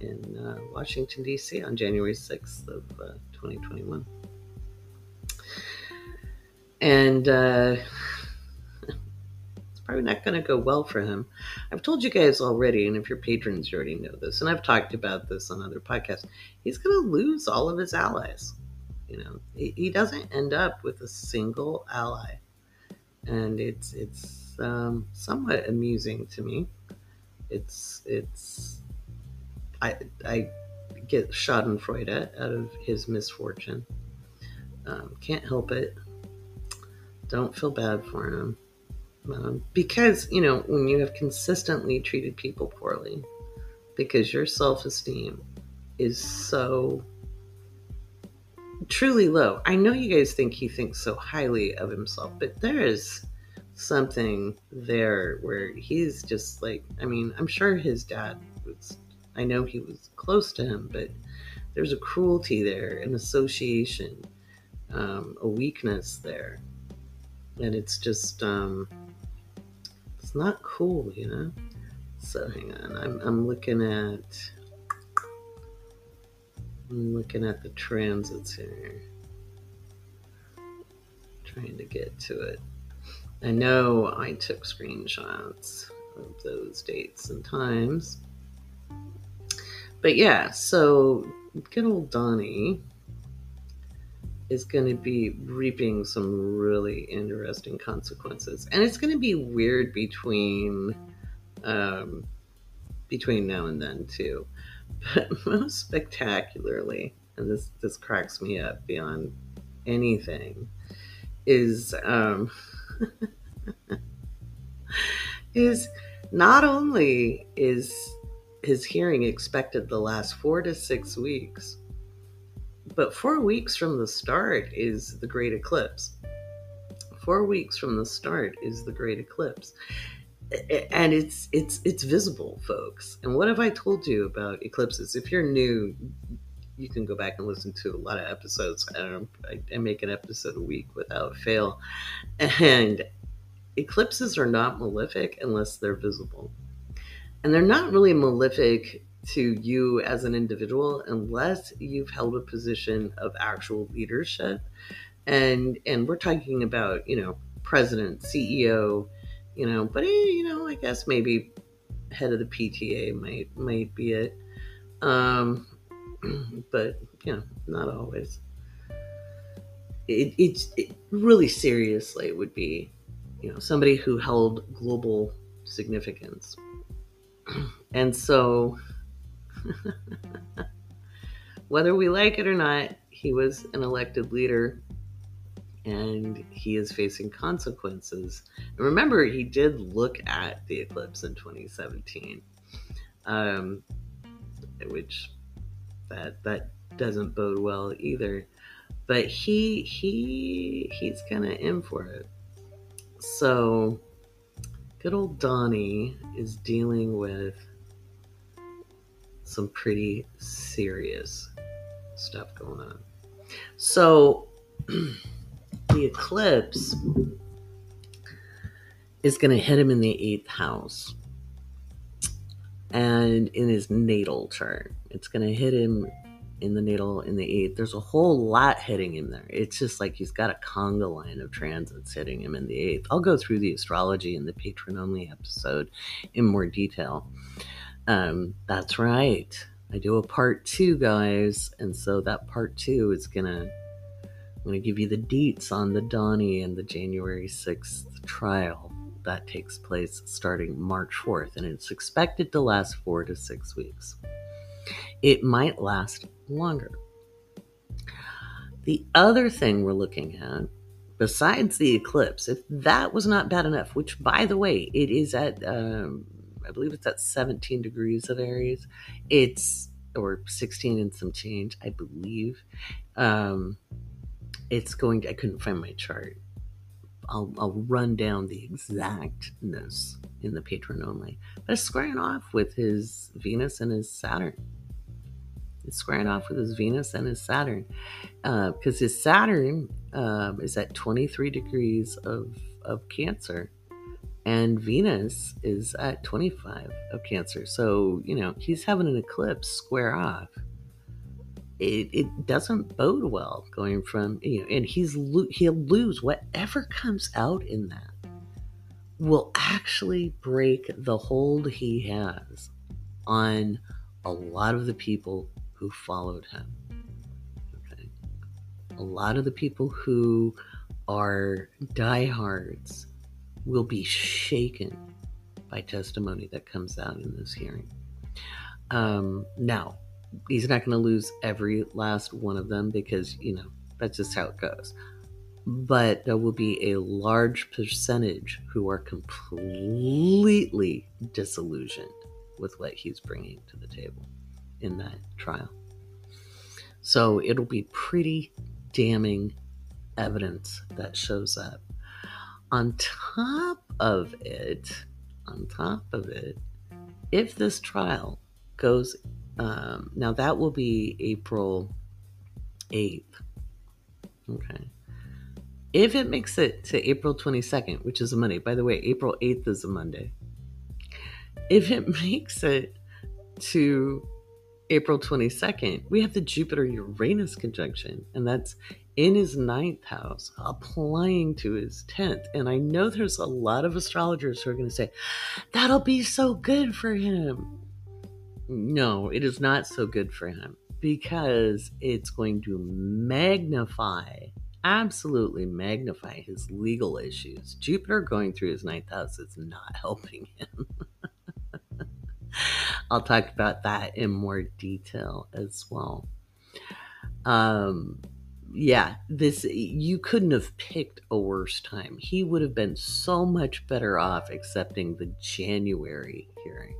in uh, Washington, D.C. on January 6th of uh, 2021. And uh, *laughs* it's probably not going to go well for him. I've told you guys already, and if you're patrons, you already know this, and I've talked about this on other podcasts. He's going to lose all of his allies. You know, he, he doesn't end up with a single ally, and it's it's um, somewhat amusing to me. It's it's I I get Schadenfreude out of his misfortune. Um, can't help it. Don't feel bad for him. Um, because, you know, when you have consistently treated people poorly, because your self esteem is so truly low. I know you guys think he thinks so highly of himself, but there is something there where he's just like I mean, I'm sure his dad was I know he was close to him, but there's a cruelty there, an association, um, a weakness there. And it's just um it's not cool, you know? So hang on, I'm I'm looking at I'm looking at the transits here. Trying to get to it. I know I took screenshots of those dates and times. But yeah, so good old Donnie is going to be reaping some really interesting consequences. And it's going to be weird between um, between now and then too. But *laughs* most spectacularly, and this this cracks me up beyond anything, is um, *laughs* is not only is his hearing expected the last four to six weeks, but four weeks from the start is the great eclipse. Four weeks from the start is the great eclipse. And it's it's it's visible, folks. And what have I told you about eclipses? If you're new, you can go back and listen to a lot of episodes. I don't I, I make an episode a week without fail. And eclipses are not malefic unless they're visible. And they're not really malefic to you as an individual unless you've held a position of actual leadership. And and we're talking about, you know, president, CEO, you know, but eh, you know, I guess maybe head of the PTA might might be it. Um *clears throat* but you know, not always. It, it's it really seriously would be you know, somebody who held global significance. *clears throat* And so, *laughs* whether we like it or not, he was an elected leader and he is facing consequences. And remember, he did look at the eclipse in 2017, um, which that that doesn't bode well either. But he he he's kind of in for it. So, good old Donnie is dealing with some pretty serious stuff going on. So, *clears throat* the eclipse is going to hit him in the eighth house and in his natal chart. It's going to hit him in the natal in the eighth. There's a whole lot hitting him there. It's just like he's got a conga line of transits hitting him in the eighth. I'll go through the astrology in the patron only episode in more detail. Um, that's right. I do a part two, guys, and so that part two is gonna I'm gonna give you the deets on the Donnie and the January 6th trial that takes place starting March 4th, and it's expected to last four to six weeks. It might last longer. The other thing we're looking at, besides the eclipse, if that was not bad enough, which by the way, it is at um, I believe it's at 17 degrees of Aries. It's or 16 and some change, I believe. Um, it's going to, I couldn't find my chart. I'll, I'll run down the exactness in the patron only. But it's squaring off with his Venus and his Saturn. It's squaring off with his Venus and his Saturn. Because uh, his Saturn um, is at 23 degrees of, of Cancer and Venus is at 25 of Cancer. So, you know, he's having an eclipse square off. It, it doesn't bode well going from, you know, and he's he'll lose whatever comes out in that will actually break the hold he has on a lot of the people who followed him. Okay. A lot of the people who are diehards will be shaken by testimony that comes out in this hearing. Um, now, he's not going to lose every last one of them because, you know, that's just how it goes. But there will be a large percentage who are completely disillusioned with what he's bringing to the table in that trial. So it'll be pretty damning evidence that shows up on top of it, on top of it, if this trial goes, um, now that will be April 8th. Okay. If it makes it to April 22nd, which is a Monday, by the way, April 8th is a Monday. If it *laughs* makes it to April 22nd, we have the Jupiter Uranus conjunction, and that's in his ninth house, applying to his 10th. And I know there's a lot of astrologers who are going to say, that'll be so good for him. No, it is not so good for him because it's going to magnify, absolutely magnify his legal issues. Jupiter going through his ninth house is not *laughs* helping him. I'll talk about that in more detail as well. Um, yeah, this you couldn't have picked a worse time. He would have been so much better off accepting the January hearing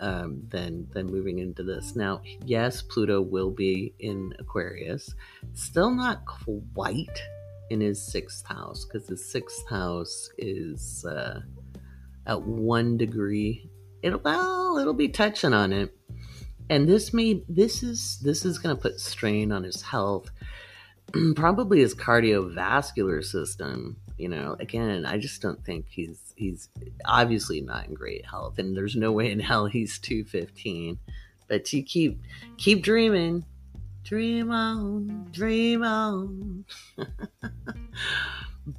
um, than than moving into this. Now, yes, Pluto will be in Aquarius, still not quite in his sixth house because his sixth house is uh, at one degree. It well, it'll be touching on it, and this may this is this is going to put strain on his health *clears throat* probably his cardiovascular system you know again i just don't think he's he's obviously not in great health and there's no way in hell he's 215 but you keep keep dreaming. Dream on dream on. *laughs*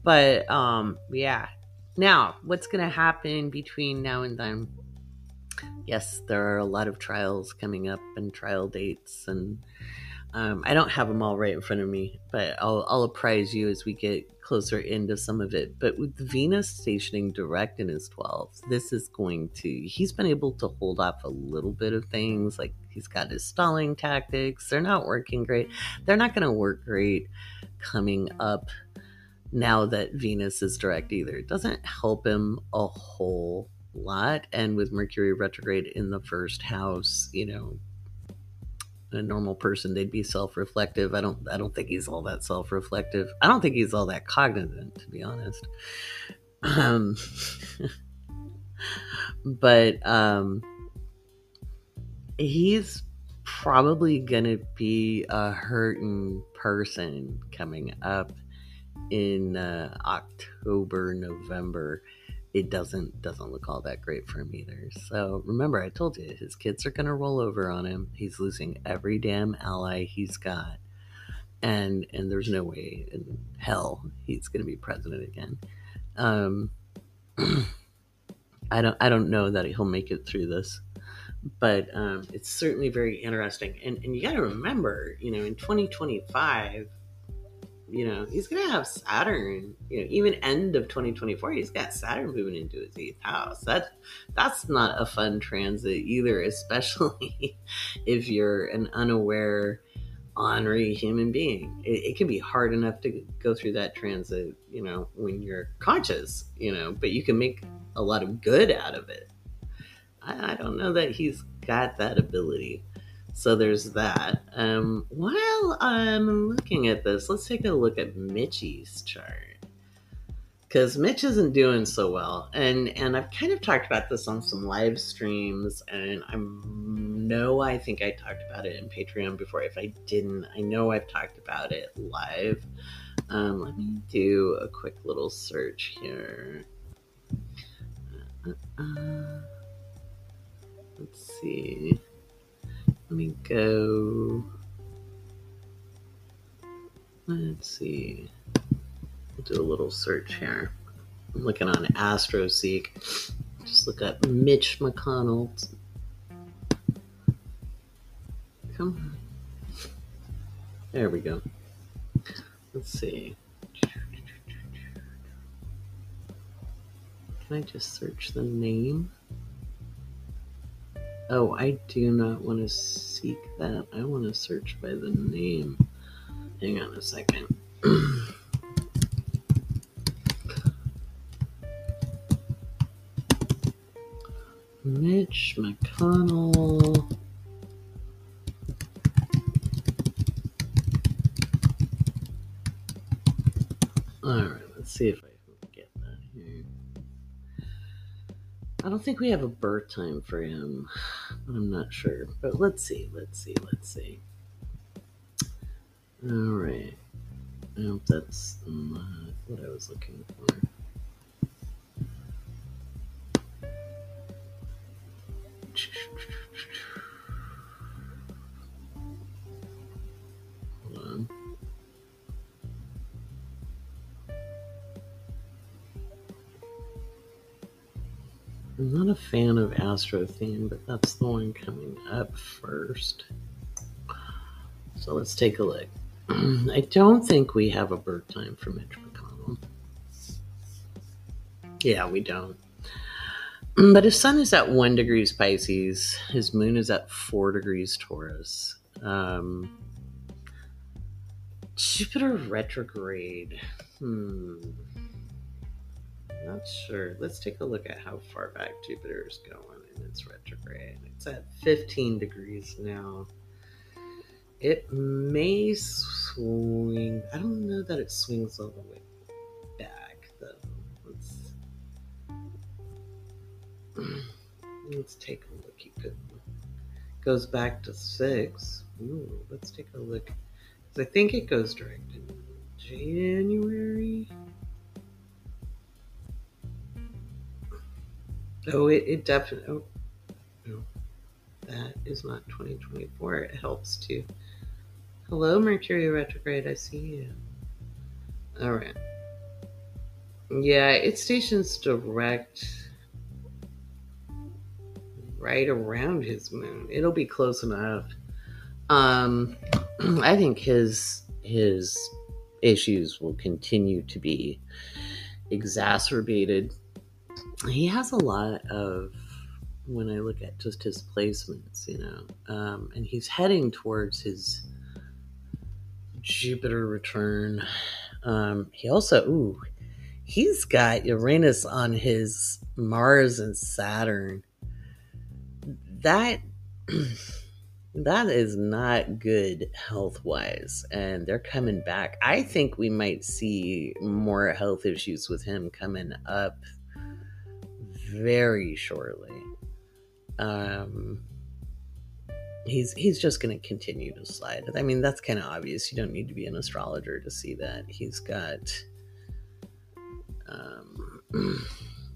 But um yeah. Now what's gonna happen between now and then? Yes there are a lot of trials coming up and trial dates and um, I don't have them all right in front of me, but I'll, I'll apprise you as we get closer into some of it. But with Venus stationing direct in his 12th, this is going to, he's been able to hold off a little bit of things. Like he's got his stalling tactics. They're not working great. They're not going to work great coming up now that Venus is direct either. It doesn't help him a whole lot. And with Mercury retrograde in the first house, you know, a normal person they'd be self-reflective. I don't i don't think he's all that self-reflective. I don't think he's all that cognizant to be honest. Um *laughs* but um he's probably gonna be a hurting person coming up in uh, october november it doesn't doesn't look all that great for him either. So remember, I told you his kids are gonna roll over on him. He's losing every damn ally he's got, and and there's no way in hell he's gonna be president again. Um, *clears throat* I don't I don't know that he'll make it through this, but um, it's certainly very interesting. And, and you got to remember, you know, in 2025, you know, he's to have Saturn, you know, even end of 2024, he's got Saturn moving into his eighth house. That, that's not a fun transit either, *laughs* especially if you're an unaware, ornery human being. It, it, can be hard enough to go through that transit, you know, when you're conscious, you know, but you can make a lot of good out of it. I, I don't know that he's got that ability. So there's that. Um, while I'm looking at this, let's take a look at Mitchie's chart. Because Mitch isn't doing so well. And and I've kind of talked about this on some live streams, and I know I think I talked about it in Patreon before. If I didn't, I know I've talked about it live. Um, let me do a quick little search here. Uh, uh, uh. Let's see. Let me go. Let's see. We'll do a little search here. I'm looking on AstroSeek. Just look up Mitch McConnell. Come on. There we go. Let's see. Can I just search the name? Oh, I do not want to seek that. I want to search by the name. Hang on a second. *clears throat* Mitch McConnell. All right, let's see if I can get that here. I don't think we have a birth time for him. I'm not sure. But let's see, let's see, let's see. All right. I hope that's not what I was looking for. I'm not a fan of Astro Theme, but that's the one coming up first. So let's take a look. *clears throat* I don't think we have a birth time for Mitch McConnell. Yeah, we don't. But his sun is at one degrees Pisces. His moon is at four degrees Taurus. Um, Jupiter retrograde. Hmm. Not sure. Let's take a look at how far back Jupiter is going in its retrograde. It's at 15 degrees now. It may swing. I don't know that it swings all the way back, though. Let's, *clears throat* let's take a look. It goes back to 6. Ooh, let's take a look. I think it goes direct in January. Oh, it, it definitely. Oh, no, that is not 2024. It helps too. Hello, Mercury retrograde. I see you. All right. Yeah, it stations direct right around his moon. It'll be close enough. Um, *clears throat* I think his his issues will continue to be exacerbated he has a lot of when I look at just his placements, you know, um, and he's heading towards his Jupiter return. Um, he also, ooh, he's got Uranus on his Mars and Saturn. That *clears throat* that is not good health wise, and they're coming back. I think we might see more health issues with him coming up very shortly. Um, he's he's just going to continue to slide. I mean, that's kind of obvious. You don't need to be an astrologer to see that. He's got, um, *clears throat*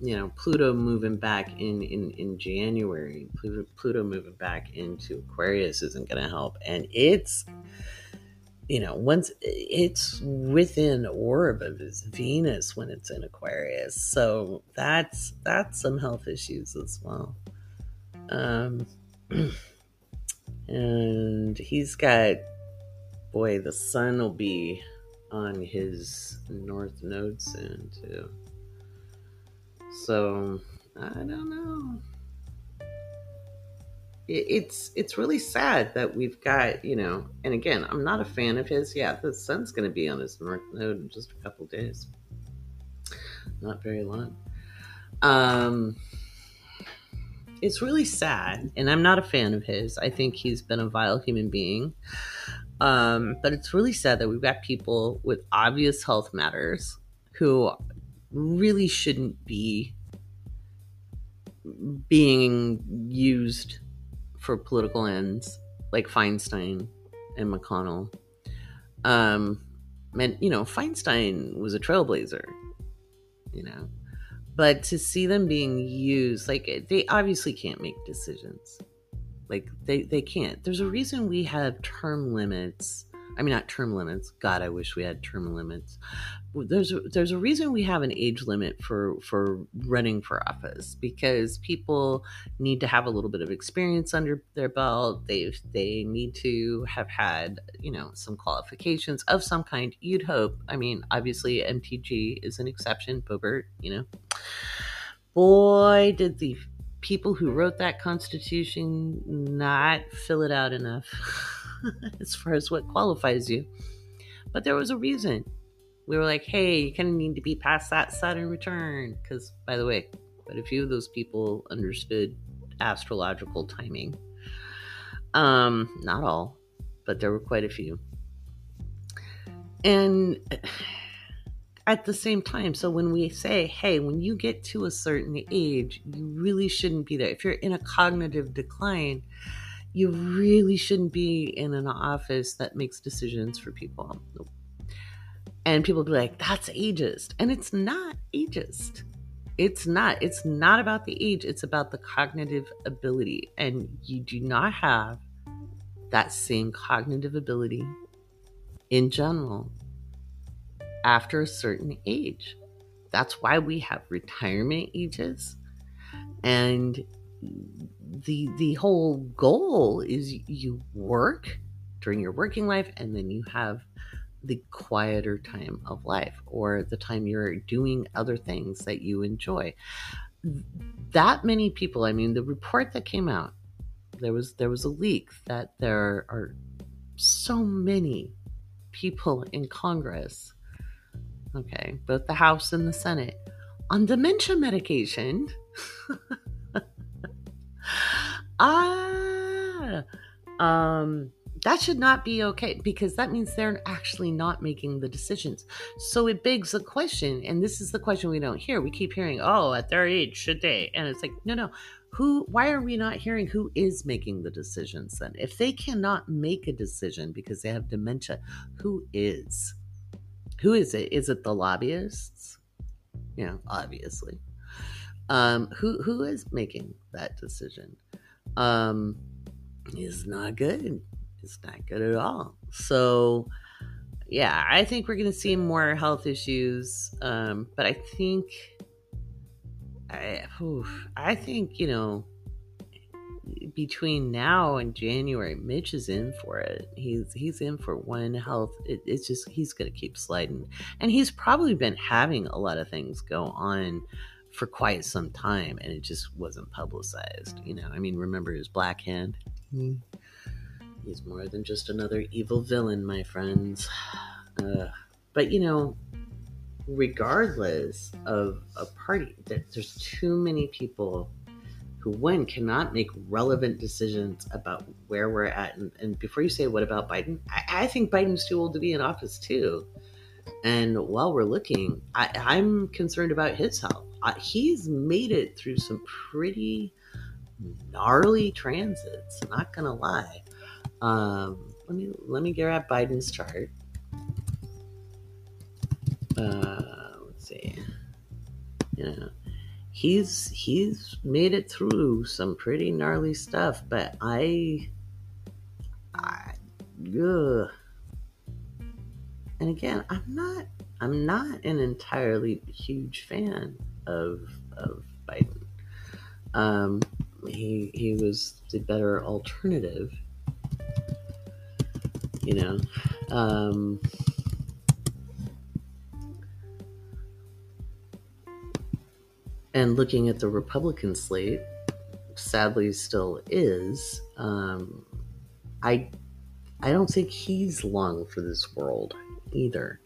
you know, Pluto moving back in in in January. Pluto, Pluto moving back into Aquarius isn't going to help, and it's you know, once it's within orb of his Venus when it's in Aquarius. So that's that's some health issues as well. Um *clears throat* and he's got, boy, the sun will be on his north node soon, too. So, I don't know. It's it's really sad that we've got you know, and again, I'm not a fan of his. Yeah, the sun's going to be on his north node in just a couple days, not very long. Um, it's really sad, and I'm not a fan of his. I think he's been a vile human being. Um, but it's really sad that we've got people with obvious health matters who really shouldn't be being used for political ends, like Feinstein and McConnell. Um, and you know, Feinstein was a trailblazer, you know, but to see them being used, like they obviously can't make decisions. Like they, they can't. There's a reason we have term limits. I mean, not term limits. God, I wish we had term limits. There's a, there's a reason we have an age limit for for running for office because people need to have a little bit of experience under their belt. They they need to have had you know some qualifications of some kind. You'd hope. I mean, obviously MTG is an exception. Boebert, you know, boy, did the people who wrote that Constitution not fill it out enough *laughs* as far as what qualifies you. But there was a reason. We were like, hey, you kind of need to be past that Saturn return. Because, by the way, quite a few of those people understood astrological timing. Um, not all, but there were quite a few. And *sighs* at the same time, so when we say, hey, when you get to a certain age, you really shouldn't be there. If you're in a cognitive decline, you really shouldn't be in an office that makes decisions for people. And people be like, that's ageist. And it's not ageist. It's not. It's not about the age, it's about the cognitive ability. And you do not have that same cognitive ability in general after a certain age. That's why we have retirement ages. And the the whole goal is you work during your working life and then you have the quieter time of life or the time you're doing other things that you enjoy. That many people, I mean the report that came out, there was there was a leak that there are so many people in Congress okay, both the House and the Senate, on dementia medication. *laughs* ah, um, that should not be okay because that means they're actually not making the decisions. So it begs the question, and this is the question we don't hear. We keep hearing, oh, at their age, should they? And it's like, no, no. Who, why are we not hearing who is making the decisions then? If they cannot make a decision because they have dementia, who is? Who is it? Is it the lobbyists? You know, obviously. Um, who who is making that decision? Um, is not good. It's not good at all. So, yeah, I think we're going to see more health issues. Um, but I think, I, oof, I think you know, between now and January, Mitch is in for it. He's he's in for one health. It, it's just he's going to keep sliding, and he's probably been having a lot of things go on for quite some time, and it just wasn't publicized. You know, I mean, remember his black hand? Mm. He's more than just another evil villain, my friends. *sighs* Uh, but you know, regardless of a party, there's too many people who one cannot make relevant decisions about where we're at. And, and before you say what about Biden, I, I, think Biden's too old to be in office too. And while we're looking, I, am concerned about his health. Uh, he's made it through some pretty gnarly transits. Not gonna lie. Um, let me let me grab Biden's chart. Uh, let's see. Yeah he's he's made it through some pretty gnarly stuff, but I, I, ugh. and again, I'm not I'm not an entirely huge fan of of Biden. Um, he he was the better alternative. You know, um, and looking at the Republican slate, sadly still is. Um, I I don't think he's long for this world either.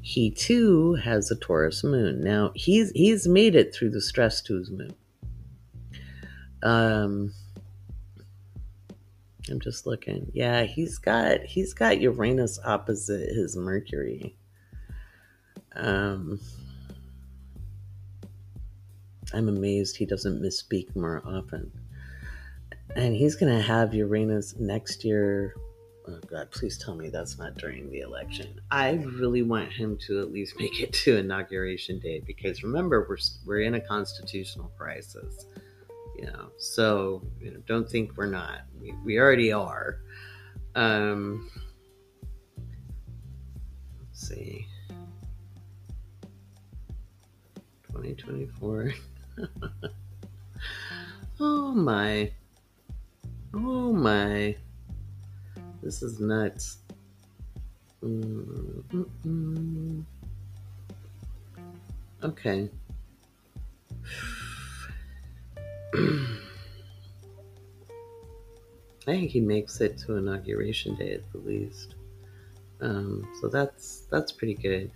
He too has a Taurus moon. Now he's he's made it through the stress to his moon. Um, I'm just looking. Yeah, he's got he's got Uranus opposite his Mercury. Um, I'm amazed he doesn't misspeak more often. And he's going to have Uranus next year. Oh, God, please tell me that's not during the election. I really want him to at least make it to Inauguration Day because remember, we're, we're in a constitutional crisis. You know, so you know, don't think we're not. We, we already are. Um, let's see. 2024. *laughs* oh my. Oh my. This is nuts. Mm-mm. Okay. *clears throat* I think he makes it to inauguration day at the least. Um, so that's that's pretty good.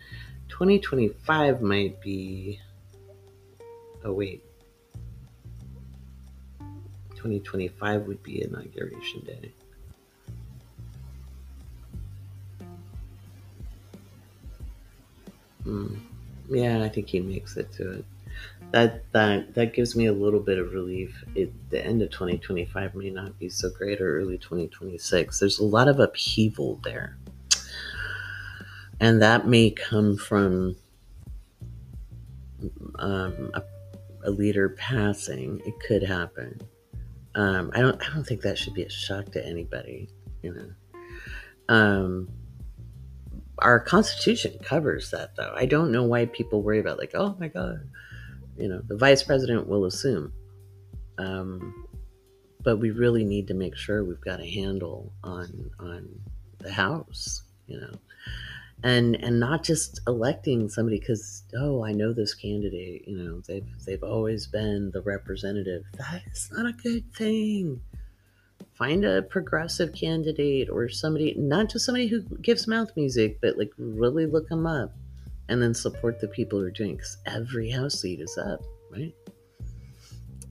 2025 might be Oh, wait. 2025 would be inauguration day. Hmm. Yeah, I think he makes it to it. That that that gives me a little bit of relief. It the end of 2025 may not be so great, or early 2026. There's a lot of upheaval there, and that may come from um, a a leader passing, it could happen. Um, I don't. I don't think that should be a shock to anybody. You know, um, our Constitution covers that, though. I don't know why people worry about like, oh my God, you know, the vice president will assume. Um, but we really need to make sure we've got a handle on on the House. You know, and and not just electing somebody because oh I know this candidate you know they've they've always been the representative that is not a good thing find a progressive candidate or somebody not just somebody who gives mouth music but like really look them up and then support the people who are doing because every house seat is up right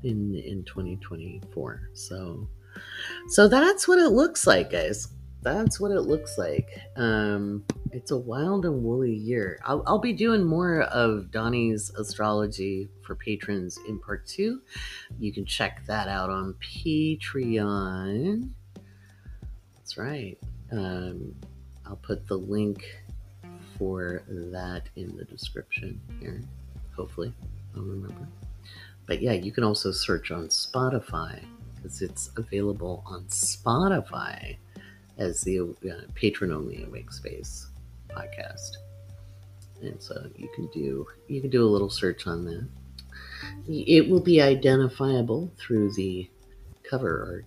in in 2024 so so that's what it looks like guys that's what it looks like. Um, it's a wild and woolly year. I'll, I'll be doing more of Donnie's astrology for patrons in part two. You can check that out on Patreon. That's right. Um, I'll put the link for that in the description here. Hopefully, I'll remember. But yeah, you can also search on Spotify because it's available on Spotify as the uh, patron only awake space podcast and so you can do you can do a little search on that it will be identifiable through the cover art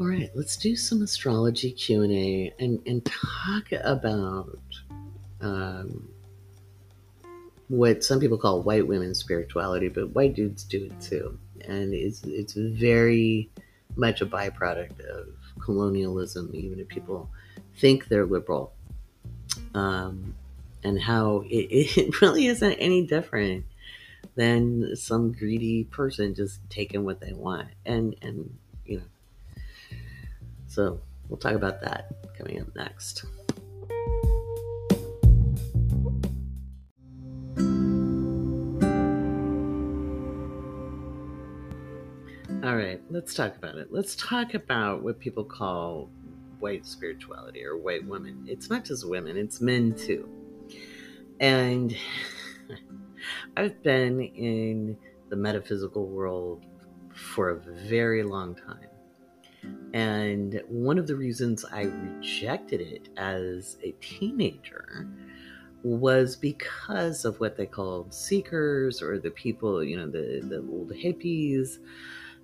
all right let's do some astrology q&a and, and talk about um, what some people call white women spirituality but white dudes do it too and it's it's very much a byproduct of colonialism, even if people think they're liberal, um, and how it, *laughs* it really isn't any different than some greedy person just taking what they want. And, and, so we'll talk about that coming up next. All right, let's talk about it. Let's talk about what people call white spirituality or white women. It's not just women, it's men too. And *laughs* I've been in the metaphysical world for a very long time. And one of the reasons I rejected it as a teenager was because of what they called seekers or the people, you know, the, the old hippies,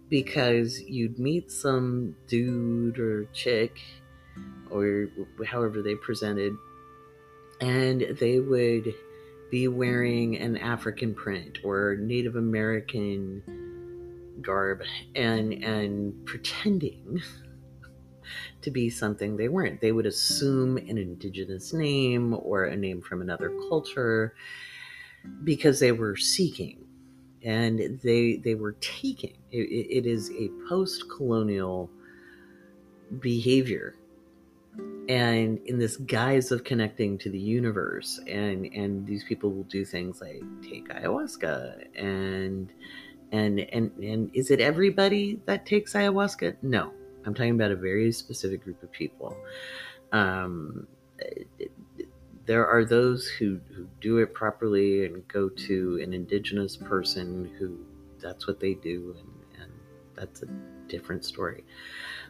because you'd meet some dude or chick or however they presented, and they would be wearing an African print or Native American garb and and pretending to be something they weren't. They would assume an indigenous name or a name from another culture because they were seeking and they they were taking. it, it is a post-colonial behavior and in this guise of connecting to the universe and and these people will do things like take ayahuasca and and and and is it everybody that takes ayahuasca no I'm talking about a very specific group of people. Um, there are those who, who do it properly and go to an indigenous person who that's what they do, and, and that's a different story.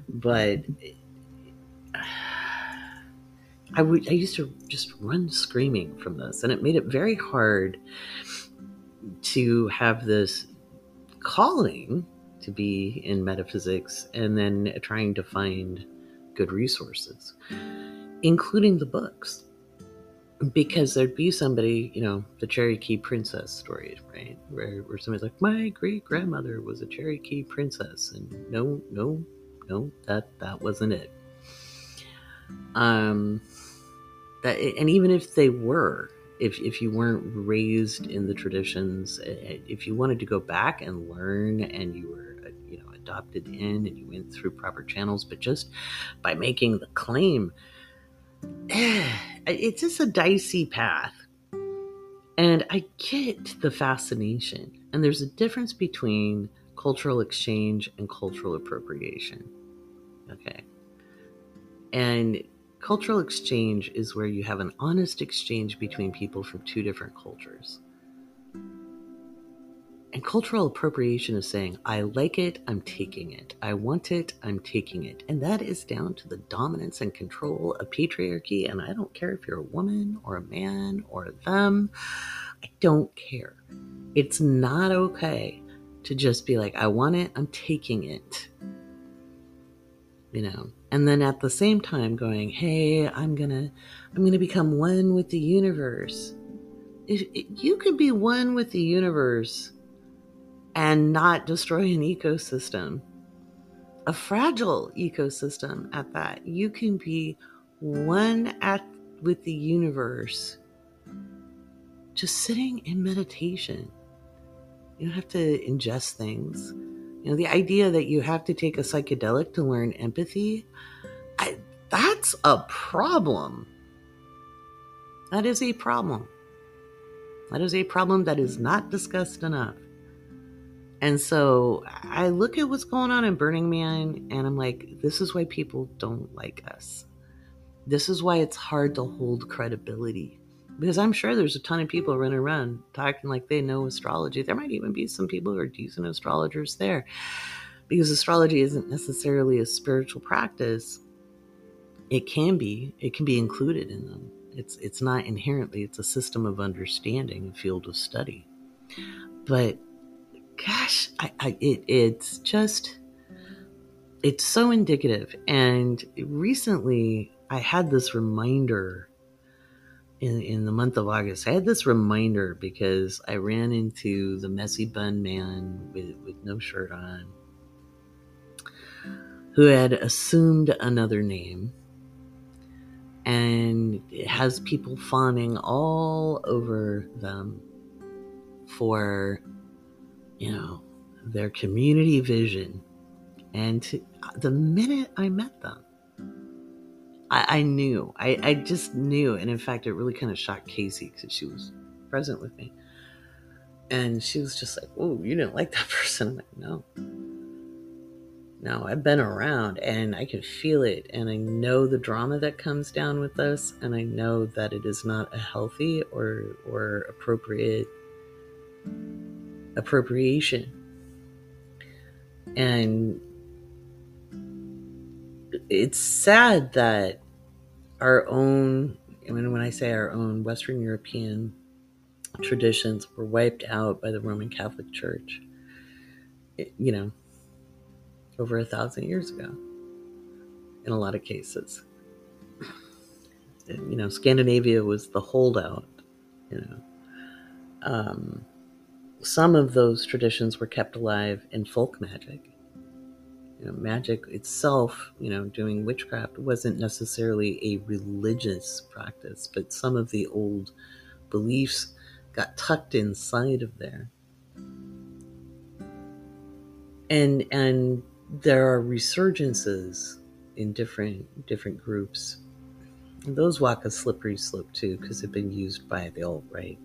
But I would I used to just run screaming from this, and it made it very hard to have this calling to be in metaphysics and then trying to find good resources, including the books. Because there'd be somebody, you know, the Cherokee princess story, right? Where, where somebody's like, my great grandmother was a Cherokee princess. And no, no, no, that, that wasn't it. Um, that, and even if they were, if, if you weren't raised in the traditions, eh, eh, if you wanted to go back and learn and you were uh, you know, adopted in and you went through proper channels, but just by making the claim, eh, it's just a dicey path. And I get the fascination. And there's a difference between cultural exchange and cultural appropriation. Okay. And cultural exchange is where you have an honest exchange between people from two different cultures. And cultural appropriation is saying, I like it, I'm taking it. I want it, I'm taking it. And that is down to the dominance and control of patriarchy. And I don't care if you're a woman or a man or them, I don't care. It's not okay to just be like, I want it, I'm taking it. You know, and then at the same time going, hey, I'm gonna, I'm gonna become one with the universe. If, if you could be one with the universe and not destroy an ecosystem, a fragile ecosystem at that. You can be one at with the universe, just sitting in meditation. You don't have to ingest things. You know, the idea that you have to take a psychedelic to learn empathy, I, that's a problem. That is a problem. That is a problem that is not discussed enough. And so I look at what's going on in Burning Man and I'm like, this is why people don't like us. This is why it's hard to hold credibility. Because I'm sure there's a ton of people running around talking like they know astrology. There might even be some people who are decent astrologers there. Because astrology isn't necessarily a spiritual practice. It can be. It can be included in them. It's it's not inherently, it's a system of understanding, a field of study. But gosh, I, I it, it's just it's so indicative. And recently, I had this reminder in in the month of August. I had this reminder because I ran into the messy bun man with with no shirt on, who had assumed another name. And has people fawning all over them for you know, their community vision. And to, the minute I met them, I, I knew. I, I just knew. And in fact, it really kind of shocked Casey because she was present with me. And she was just like, Oh, you didn't like that *laughs* person? I'm like, No. No, I've been around and I can feel it. And I know the drama that comes down with us. And I know that it is not a healthy or, or appropriate appropriation. And it's sad that our own mean, when I say our own Western European traditions were wiped out by the Roman Catholic Church, you know, over a thousand years ago, in a lot of cases. You know, Scandinavia was the holdout, you know. Um, some of those traditions were kept alive in folk magic you know, magic itself, you know, doing witchcraft wasn't necessarily a religious practice, but some of the old beliefs got tucked inside of there. And and there are resurgences in different different groups. And those walk a slippery slope too, because they've been used by the alt right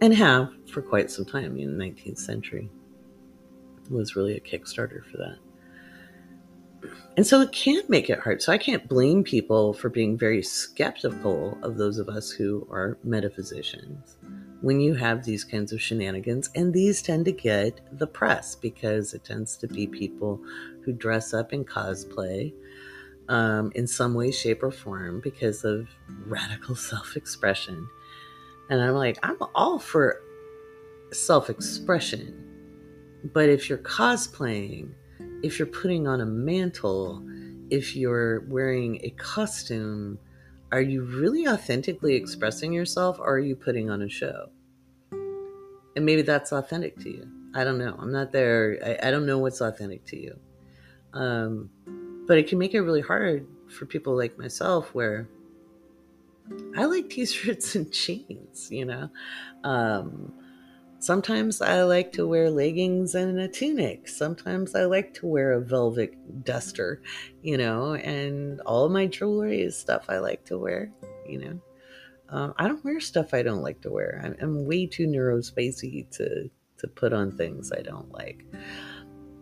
and have for quite some time in the 19th century. It was really a Kickstarter for that. And so it can make it hard. So I can't blame people for being very skeptical of those of us who are metaphysicians when you have these kinds of shenanigans. And these tend to get the press because it tends to be people who dress up in cosplay um, in some way, shape, or form because of radical *laughs* self expression. And I'm like, I'm all for self expression. But if you're cosplaying, if you're putting on a mantle, if you're wearing a costume, are you really authentically expressing yourself or are you putting on a show? And maybe that's authentic to you. I don't know. I'm not there. I, I don't know what's authentic to you. Um, but it can make it really hard for people like myself where I like t shirts *laughs* and jeans, you know? Um, Sometimes I like to wear leggings and a tunic. Sometimes I like to wear a velvet duster, you know, and all my jewelry is stuff I like to wear, you know. Um, I don't wear stuff I don't like to wear. I'm, I'm way too neurospacey to to put on things I don't like.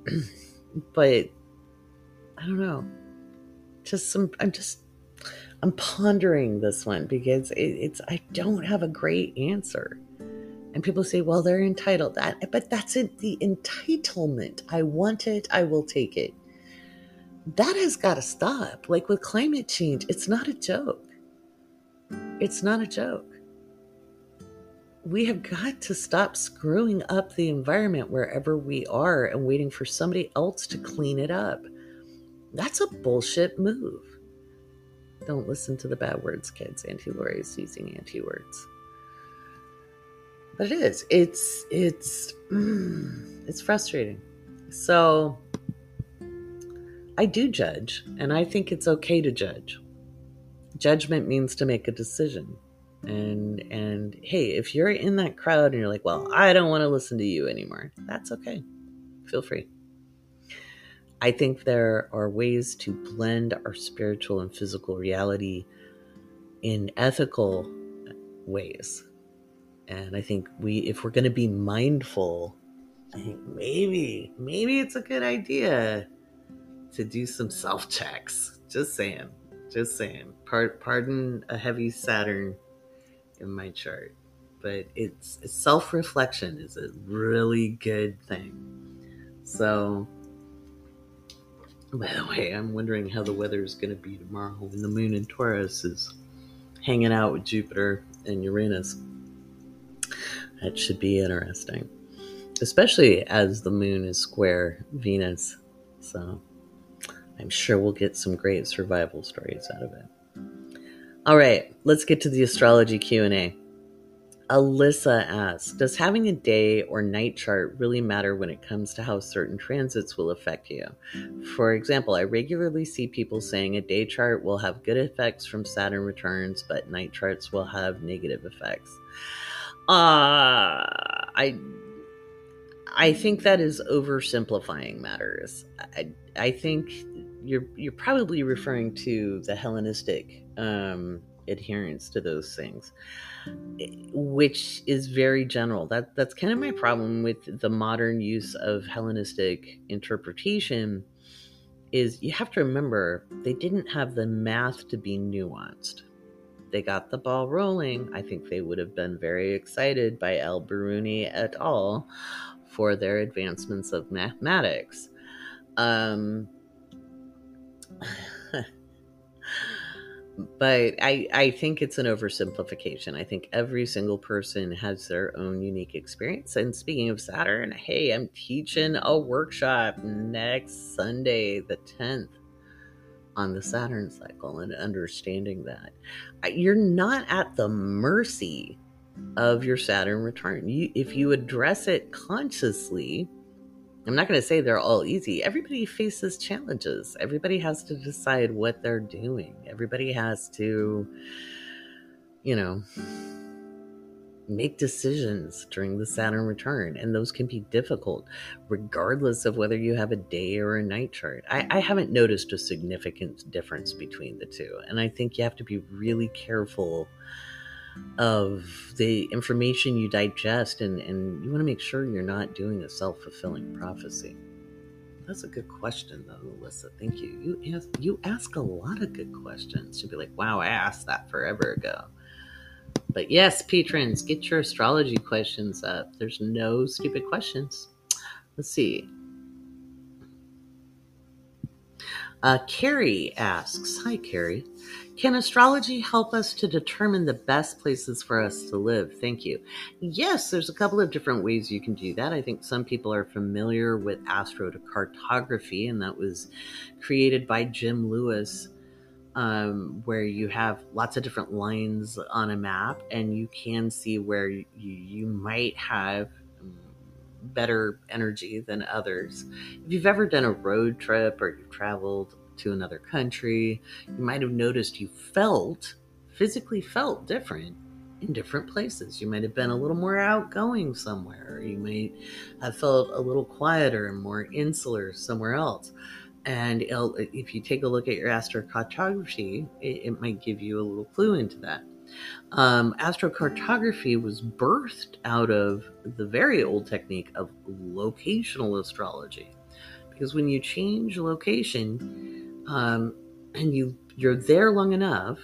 *clears throat* but I don't know. Just some. I'm just. I'm pondering this one because it, it's. I don't have a great answer. And people say, well, they're entitled. That, but that's it, the entitlement. I want it, I will take it. That has got to stop. Like with climate change, it's not a joke. It's not a joke. We have got to stop screwing up the environment wherever we are and waiting for somebody else to clean it up. That's a bullshit move. Don't listen to the bad words, kids. Auntie Laurie is using anti words but it is. It's it's mm, it's frustrating. So i do judge and i think it's okay to judge. Judgment means to make a decision. And and hey if you're in that crowd and you're like well i don't want to listen to you anymore that's okay. Feel free. I think there are ways to blend our spiritual and physical reality in ethical ways and I think we, if we're going to be mindful, I think maybe, maybe it's a good idea to do some self checks. Just saying, just saying. pardon a heavy Saturn in my chart, but it's, it's self reflection is a really good thing. So, by the way, I'm wondering how the weather is going to be tomorrow when the moon in Taurus is hanging out with Jupiter and Uranus. That should be interesting, especially as the moon is square Venus. So I'm sure we'll get some great survival stories out of it. All right, let's get to the astrology Q&A. Alyssa asks, does having a day or night chart really matter when it comes to how certain transits will affect you? For example, I regularly see people saying a day chart will have good effects from Saturn returns, but night charts will have negative effects. Uh, I I think that is oversimplifying matters. I I think you're you're probably referring to the Hellenistic um, adherence to those things, which is very general. That that's kind of my problem with the modern use of Hellenistic interpretation. Is you have to remember they didn't have the math to be nuanced they got the ball rolling, I think they would have been very excited by Al Biruni et al. for their advancements of mathematics. Um, *sighs* but I, I think it's an oversimplification. I think every single person has their own unique experience. And speaking of Saturn, hey, I'm teaching a workshop next Sunday, the 10th, on the Saturn cycle and understanding that. You're not at the mercy of your Saturn return. You, if you address it consciously, I'm not going to say they're all easy. Everybody faces challenges. Everybody has to decide what they're doing. Everybody has to, you know, make decisions during the Saturn return. And those can be difficult, regardless of whether you have a day or a night chart. I, I haven't noticed a significant difference between the two. And I think you have to be really careful of the information you digest and, and you want to make sure you're not doing a self-fulfilling prophecy that's a good question though alyssa thank you you ask you ask a lot of good questions you'll be like wow i asked that forever ago but yes patrons get your astrology questions up there's no stupid questions let's see uh, Carrie asks, Hi, Carrie. Can astrology help us to determine the best places for us to live? Thank you. Yes, there's a couple of different ways you can do that. I think some people are familiar with astrocartography, and that was created by Jim Lewis, um, where you have lots of different lines on a map, and you can see where you, you might have better energy than others. If you've ever done a road trip or you've traveled to another country, you might have noticed you felt, physically felt different in different places. You might have been a little more outgoing somewhere. You might have felt a little quieter and more insular somewhere else. And if you take a look at your astrocartography, it, it might give you a little clue into that. Um, astrocartography was birthed out of the very old technique of locational astrology. Because when you change location um, and you you're there long enough,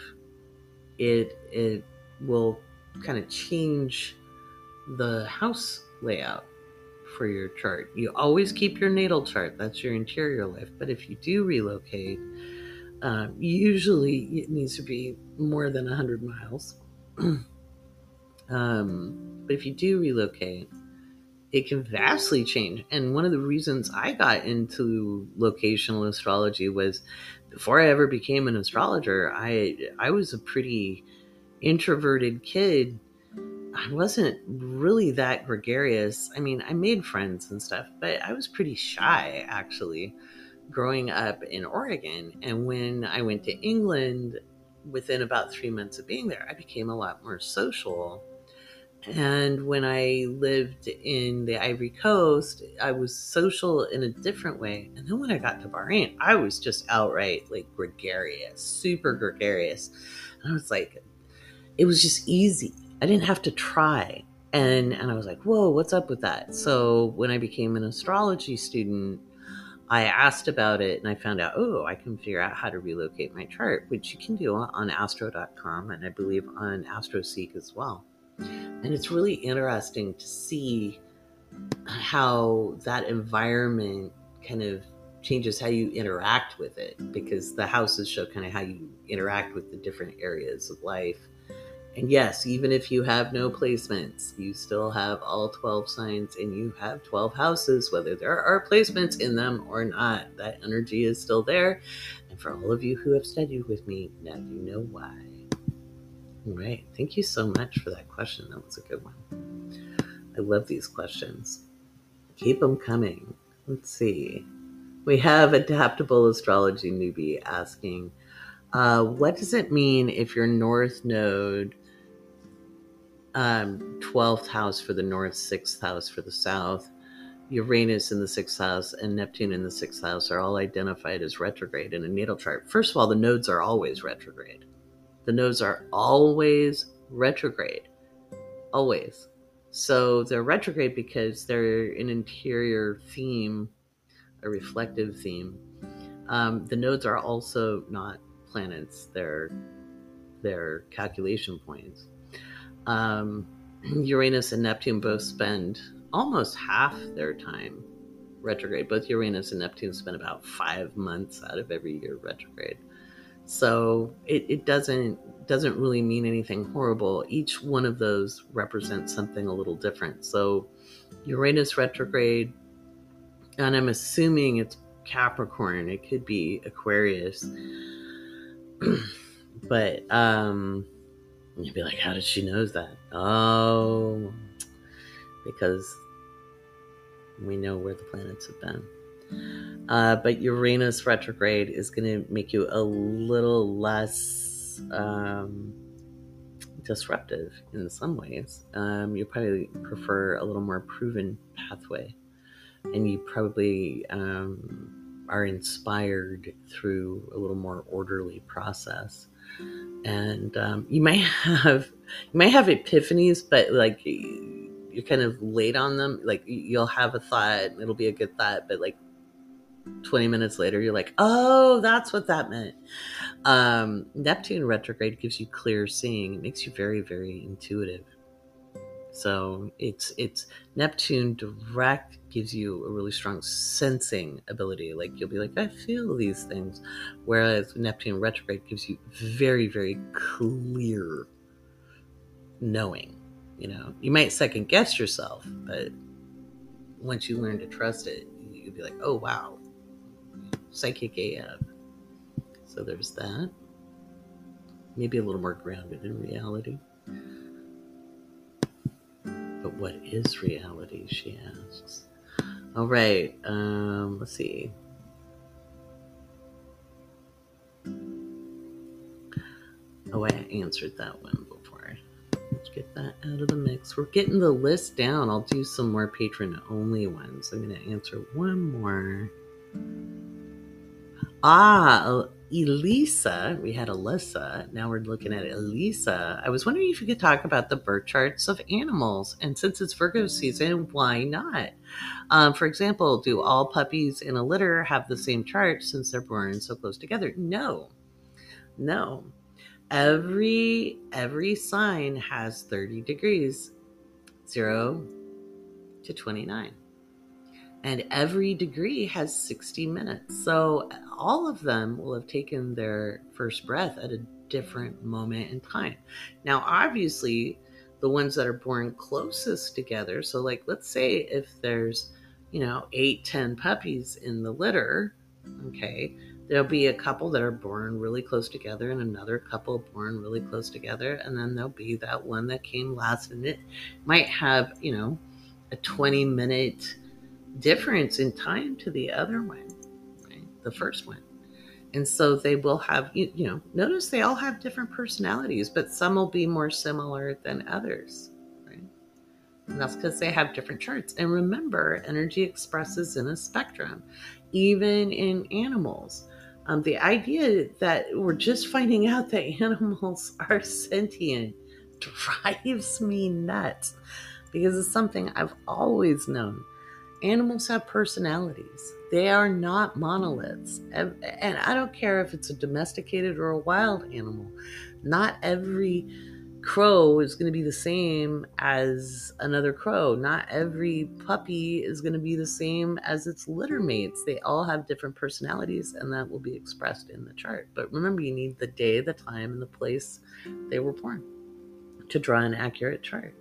it it will kind of change the house layout for your chart. You always keep your natal chart, that's your interior life. But if you do relocate, um, usually it needs to be more than 100 miles. *clears throat* um, but if you do relocate, it can vastly change. And one of the reasons I got into locational astrology was before I ever became an astrologer, I I was a pretty introverted kid. I wasn't really that gregarious. I mean, I made friends and stuff, but I was pretty shy actually growing up in Oregon. And when I went to England, within about three months of being there, I became a lot more social. And when I lived in the Ivory Coast, I was social in a different way. And then when I got to Bahrain, I was just outright like gregarious, super gregarious. And I was like, it was just easy. I didn't have to try. And and I was like, whoa, what's up with that? So when I became an astrology student, I asked about it and I found out, oh, I can figure out how to relocate my chart, which you can do on astro.com and I believe on AstroSeek as well. And it's really interesting to see how that environment kind of changes how you interact with it because the houses show kind of how you interact with the different areas of life and yes, even if you have no placements, you still have all 12 signs and you have 12 houses, whether there are placements in them or not. That energy is still there. And for all of you who have studied with me, now you know why. All right. Thank you so much for that question. That was a good one. I love these questions. Keep them coming. Let's see. We have Adaptable Astrology Newbie asking, uh, what does it mean if your North Node um, 12th house for the north, 6th house for the south, Uranus in the sixth house, and Neptune in the sixth house are all identified as retrograde in a natal chart. First of all, the nodes are always retrograde. The nodes are always retrograde. Always. So they're retrograde because they're an interior theme, a reflective theme. Um, the nodes are also not planets, they're, they're calculation points um, *clears throat* Uranus and Neptune both spend almost half their time retrograde. Both Uranus and Neptune spend about five months out of every year retrograde. So it, it doesn't doesn't really mean anything horrible. Each one of those represents something a little different. So Uranus retrograde, and I'm assuming it's Capricorn. It could be Aquarius. *clears throat* but um you'd be like, how did she knows that? Oh, because we know where the planets have been. Uh, but Uranus retrograde is going to make you a little less um, disruptive in some ways. Um, you probably prefer a little more proven pathway, and you probably um, are inspired through a little more orderly process. And um, you might have you might have epiphanies, but like you're kind of late on them. Like you'll have a thought, it'll be a good thought, but like 20 minutes later you're like oh that's what that meant. Um, neptune retrograde gives you clear seeing. It makes you very very intuitive. So it's it's neptune direct gives you a really strong sensing ability like you'll be like i feel these things whereas neptune retrograde gives you very very clear knowing you know you might second guess yourself but once you learn to trust it you'll be like oh wow psychic AF. So there's that. Maybe a little more grounded in reality. But what is reality? She asks. All right. Um, let's see. Oh, I answered that one before. Let's get that out of the mix. We're getting the list down. I'll do some more patron only ones. I'm going to answer one more. Ah, Elisa. We had Alyssa. Now we're looking at Elisa. I was wondering if you could talk about the birth charts of animals. And since it's Virgo season, why not? Um, for example, do all puppies in a litter have the same chart since they're born so close together? No. No. Every every sign has 30 degrees. 0 to 29 and every degree has 60 minutes. So all of them will have taken their first breath at a different moment in time. Now, obviously, the ones that are born closest together, so like let's say if there's, you know, eight, ten puppies in the litter, okay, there'll be a couple that are born really close together and another couple born really close together, and then there'll be that one that came last, and it might have, you know, a 20 minute difference in time to the other one? The first one. And so they will have, you, you know, notice they all have different personalities, but some will be more similar than others, right? And that's because they have different charts. And remember, energy expresses in a spectrum, even in animals. Um, the idea that we're just finding out that *laughs* animals are sentient drives me nuts because it's something I've always known animals have personalities. They are not monoliths. And I don't care if it's a domesticated or a wild animal. Not every crow is going to be the same as another crow. Not every puppy is going to be the same as its litter mates. They all have different personalities, and that will be expressed in the chart. But remember, you need the day, the time, and the place they were born to draw an accurate chart.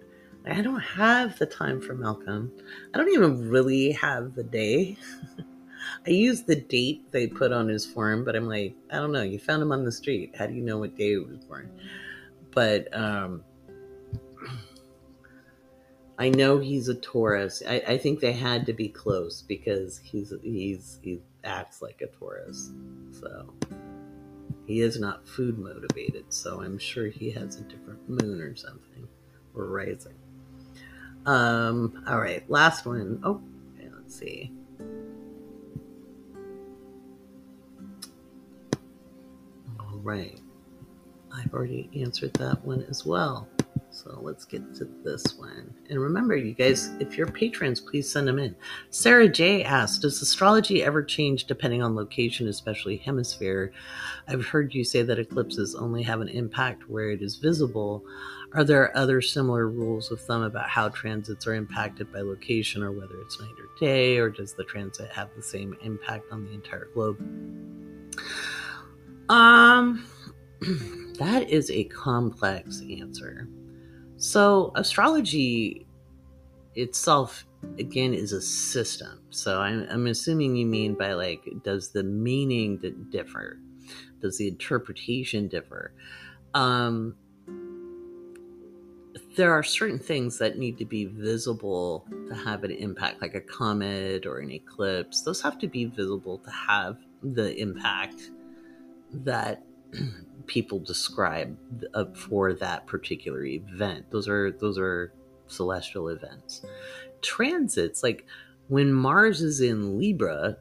I don't have the time for Malcolm. I don't even really have the day. *laughs* I use the date they put on his form, but I'm like, I don't know. You found him on the street. How do you know what day he was born? But um, I know he's a Taurus. I, I think they had to be close because he's he's he acts like a Taurus. So he is not food motivated. So I'm sure he has a different moon or something or rising. Um, all right, last one. Oh, okay, let's see. All right. I've already answered that one as well. So let's get to this one. And remember, you guys, if you're patrons, please send them in. Sarah J asked Does astrology ever change depending on location, especially hemisphere? I've heard you say that eclipses only have an impact where it is visible. Are there other similar rules of thumb about how transits are impacted by location or whether it's night or day, or does the transit have the same impact on the entire globe? Um, *clears throat* that is a complex answer. So, astrology itself, again, is a system. So, I'm, I'm assuming you mean by like, does the meaning differ? Does the interpretation differ? Um, there are certain things that need to be visible to have an impact, like a comet or an eclipse. Those have to be visible to have the impact that *clears throat* people describe uh, for that particular event. Those are those are celestial events. Transits, like when Mars is in Libra,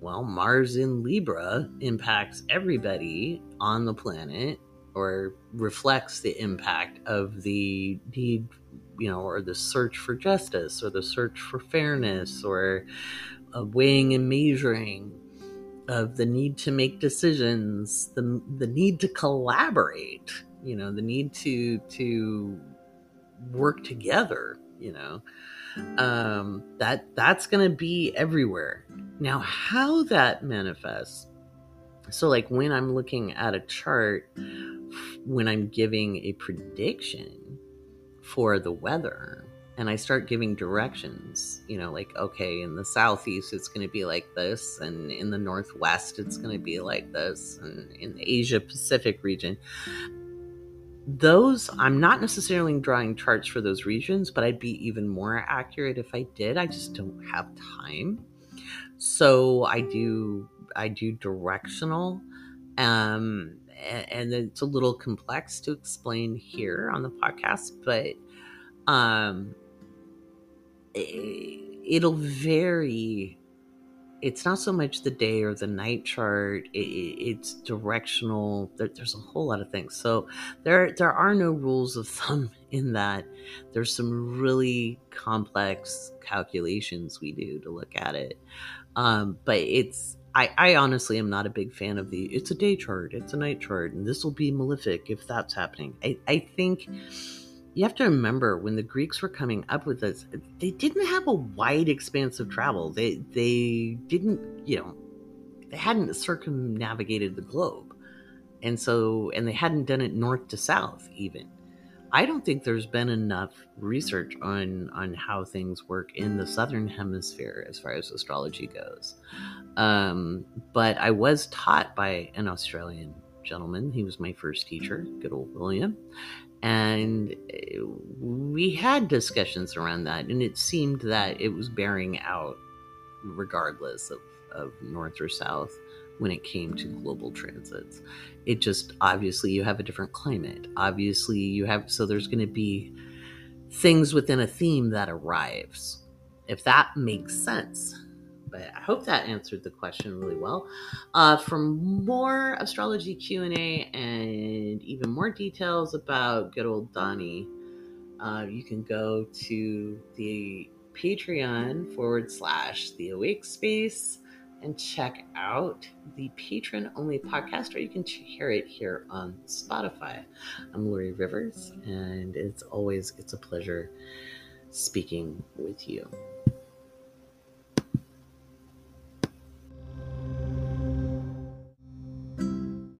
well, Mars in Libra impacts everybody on the planet or reflects the impact of the need, you know, or the search for justice or the search for fairness or weighing and measuring of the need to make decisions, the the need to collaborate, you know, the need to to work together, you know. Um, that that's going to be everywhere. Now, how that manifests. So, like when I'm looking at a chart, when I'm giving a prediction for the weather, and I start giving directions, you know, like, okay, in the southeast, it's going to be like this, and in the northwest, it's going to be like this, and in the Asia Pacific region. Those, I'm not necessarily drawing charts for those regions, but I'd be even more accurate if I did. I just don't have time. So I do, I do directional. Um, and it's a little complex to explain here on the podcast, but um it'll vary. It's not so much the day or the night chart it, it's directional. There, there's a whole lot of things. So there there are no rules of *laughs* thumb in that. There's some really complex calculations we do to look at it. Um, but it's I, I honestly am not a big fan of the it's a day chart it's a night chart and this will be malefic if that's happening i, I think you have to remember when the Greeks were coming up with this, they didn't have a wide expanse of travel. They they didn't, you know, they hadn't circumnavigated the globe. And so and they hadn't done it north to south even. I don't think there's been enough research on on how things work in the southern hemisphere as far as astrology goes. Um, but I was taught by an Australian gentleman. He was my first teacher, good old William and we had discussions around that and it seemed that it was bearing out regardless of, of north or south when it came to global transits it just obviously you have a different climate. Obviously you have so there's going to be things within a theme that arrives if that makes sense. But I hope that answered the question really well. Uh, for more astrology Q and A and even more details about good old Donnie, uh, you can go to the Patreon forward slash the Awake Space and check out the patron only podcast, or you can hear it here on Spotify. I'm Laurie Rivers, and it's always it's a pleasure speaking with you.